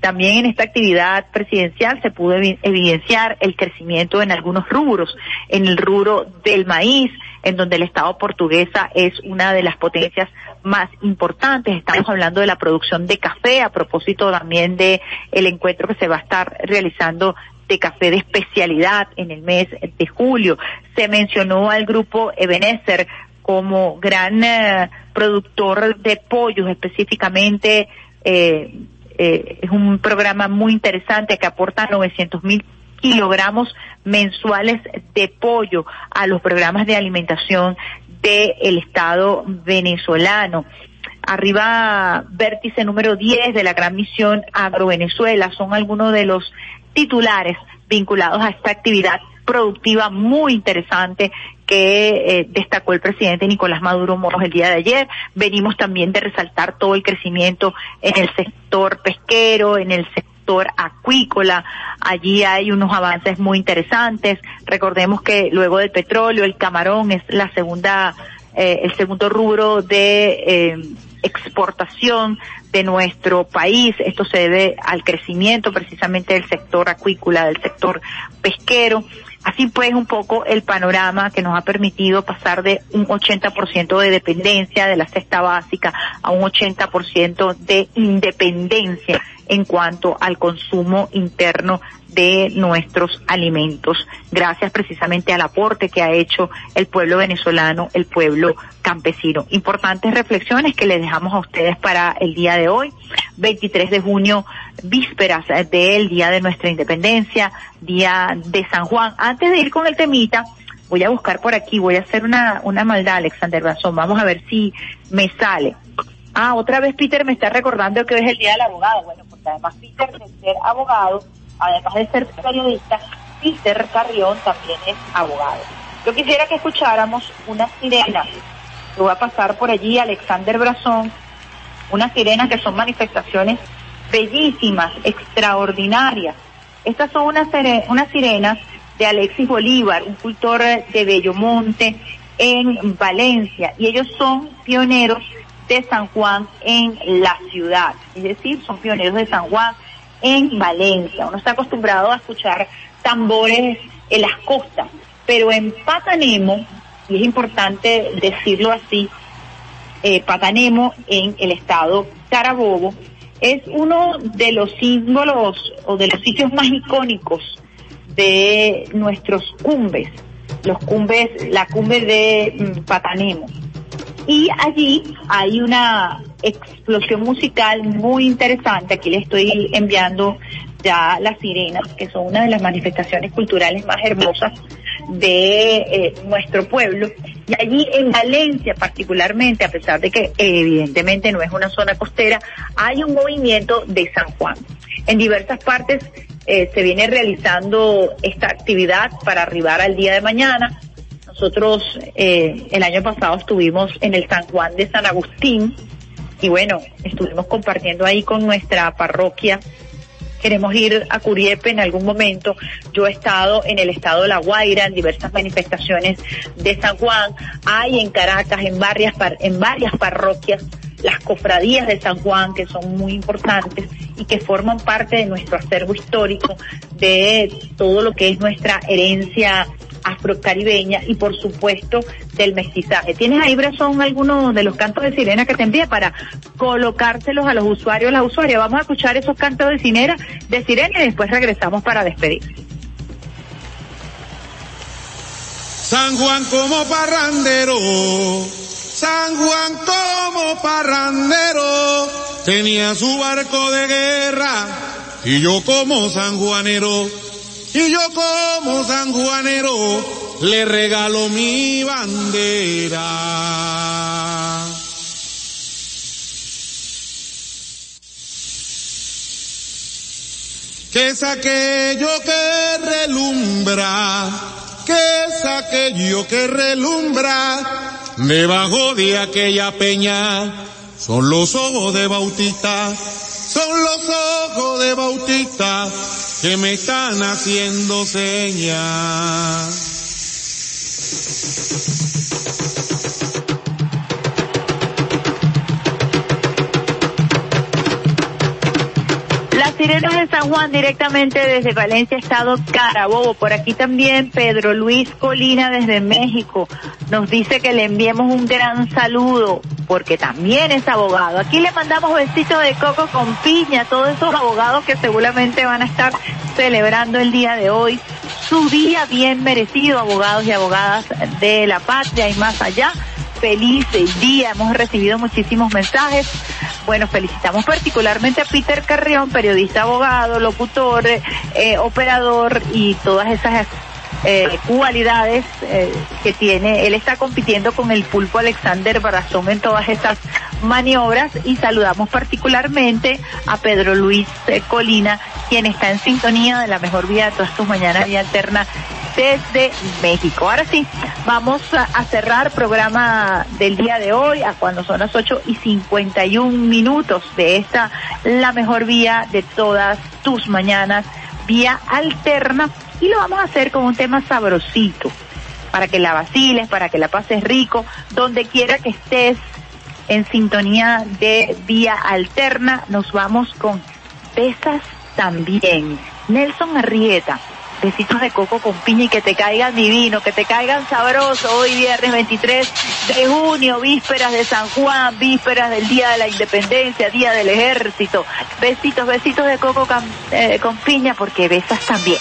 También en esta actividad presidencial se pudo evidenciar el crecimiento en algunos rubros, en el rubro del maíz, en donde el Estado portuguesa es una de las potencias más importantes. Estamos hablando de la producción de café, a propósito también de el encuentro que se va a estar realizando de café de especialidad en el mes de julio. Se mencionó al grupo Ebenezer como gran eh, productor de pollos específicamente. Eh, eh, es un programa muy interesante que aporta 900 mil kilogramos mensuales de pollo a los programas de alimentación del Estado venezolano. Arriba, vértice número 10 de la gran misión Agro Venezuela son algunos de los titulares vinculados a esta actividad productiva muy interesante que eh, destacó el presidente Nicolás Maduro Moros el día de ayer. Venimos también de resaltar todo el crecimiento en el sector pesquero, en el sector acuícola. Allí hay unos avances muy interesantes. Recordemos que luego del petróleo, el camarón es la segunda, eh, el segundo rubro de eh, exportación de nuestro país. Esto se debe al crecimiento precisamente del sector acuícola, del sector pesquero. Así pues, un poco el panorama que nos ha permitido pasar de un 80% de dependencia de la cesta básica a un 80% de independencia en cuanto al consumo interno de nuestros alimentos, gracias precisamente al aporte que ha hecho el pueblo venezolano, el pueblo campesino. Importantes reflexiones que les dejamos a ustedes para el día de hoy, 23 de junio, vísperas del día de nuestra independencia, día de San Juan. Antes de ir con el temita, voy a buscar por aquí, voy a hacer una, una maldad, Alexander Razón, vamos a ver si me sale. Ah, otra vez Peter me está recordando que hoy es el día del abogado. Bueno, porque además Peter de ser abogado, además de ser periodista, Peter Carrión también es abogado. Yo quisiera que escucháramos una sirena. Yo voy a pasar por allí Alexander Brazón, unas sirenas que son manifestaciones bellísimas, extraordinarias. Estas son unas, unas sirenas de Alexis Bolívar, un cultor de Bellomonte en Valencia, y ellos son pioneros de San Juan en la ciudad, es decir, son pioneros de San Juan en Valencia. Uno está acostumbrado a escuchar tambores en las costas, pero en Patanemo, y es importante decirlo así, eh, Patanemo en el estado Carabobo, es uno de los símbolos o de los sitios más icónicos de nuestros cumbes, los cumbes, la cumbe de mm, Patanemo. Y allí hay una explosión musical muy interesante. Aquí le estoy enviando ya las sirenas, que son una de las manifestaciones culturales más hermosas de eh, nuestro pueblo. Y allí en Valencia particularmente, a pesar de que evidentemente no es una zona costera, hay un movimiento de San Juan. En diversas partes eh, se viene realizando esta actividad para arribar al día de mañana. Nosotros eh, el año pasado estuvimos en el San Juan de San Agustín y bueno, estuvimos compartiendo ahí con nuestra parroquia. Queremos ir a Curiepe en algún momento. Yo he estado en el estado de La Guaira en diversas manifestaciones de San Juan. Hay en Caracas, en varias, par- en varias parroquias, las cofradías de San Juan, que son muy importantes y que forman parte de nuestro acervo histórico, de todo lo que es nuestra herencia afrocaribeña y por supuesto del mestizaje. ¿Tienes ahí, Brazón, algunos de los cantos de sirena que te envía para colocárselos a los usuarios, las usuarias? Vamos a escuchar esos cantos de sirena, de sirena y después regresamos para despedir. San Juan como parrandero, San Juan como parrandero, tenía su barco de guerra, y yo como sanjuanero, y yo como sanjuanero, le regalo mi bandera. Que es aquello que relumbra, que es aquello que relumbra, debajo de aquella peña, son los ojos de Bautista, son los ojos de Bautista que me están haciendo señas. Las sirenas de San Juan directamente desde Valencia, Estado Carabobo. Por aquí también Pedro Luis Colina desde México nos dice que le enviemos un gran saludo porque también es abogado. Aquí le mandamos besitos de coco con piña a todos esos abogados que seguramente van a estar celebrando el día de hoy su día bien merecido, abogados y abogadas de la patria y más allá. Feliz día, hemos recibido muchísimos mensajes. Bueno, felicitamos particularmente a Peter Carrión, periodista, abogado, locutor, eh, operador y todas esas eh, cualidades eh, que tiene. Él está compitiendo con el pulpo Alexander Barazón en todas estas maniobras y saludamos particularmente a Pedro Luis eh, Colina, quien está en sintonía de la mejor vida de todas tus mañanas, vía alterna desde México. Ahora sí, vamos a, a cerrar programa del día de hoy, a cuando son las 8 y 51 minutos de esta, la mejor vía de todas tus mañanas, vía alterna, y lo vamos a hacer con un tema sabrosito, para que la vaciles, para que la pases rico, donde quiera que estés en sintonía de vía alterna, nos vamos con pesas también. Nelson Arrieta besitos de coco con piña y que te caigan divino, que te caigan sabroso hoy viernes 23 de junio, vísperas de San Juan, vísperas del Día de la Independencia, Día del Ejército. Besitos, besitos de coco con, eh, piña porque besas también.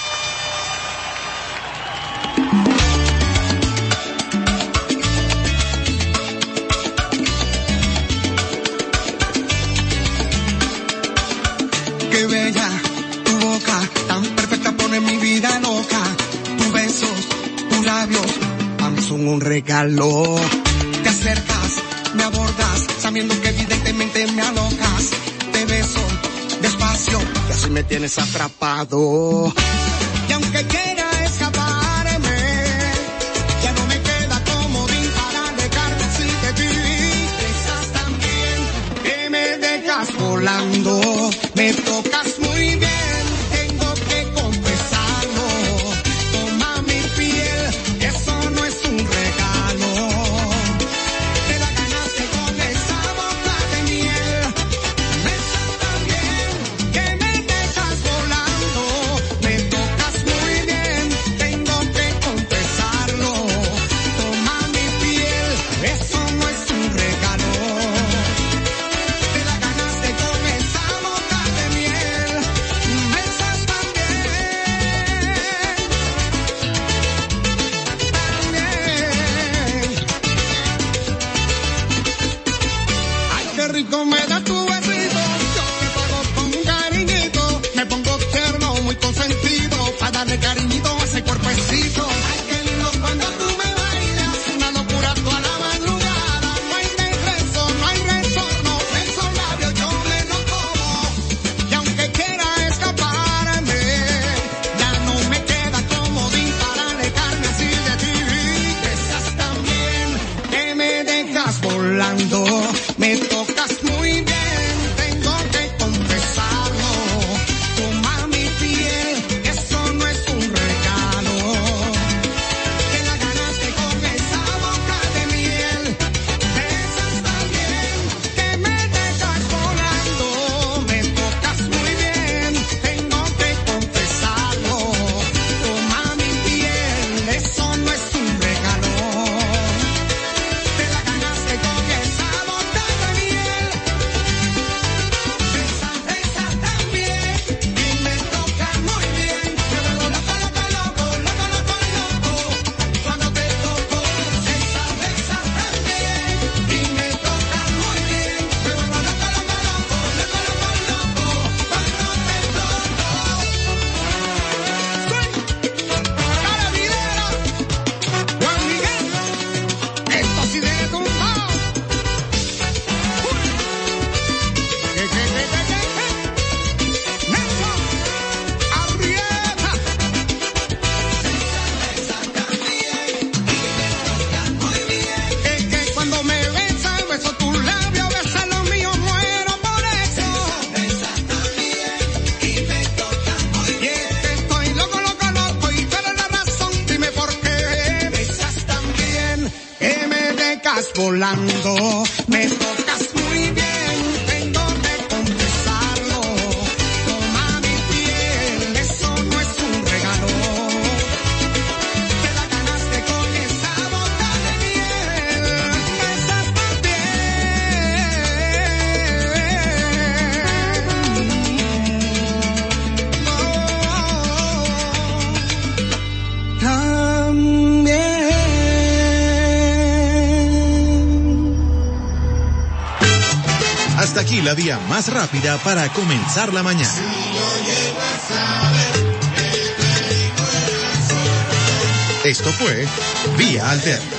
labios, ambos son un regalo. Te acercas, me abordas, sabiendo que evidentemente me alocas. Te beso despacio, y así me tienes atrapado. Y aunque quiera escaparme, ya no me queda como para dejarte si de ti. Estás tan bien que me dejas volando, me tocas para comenzar la mañana. Esto fue Vía Alterna.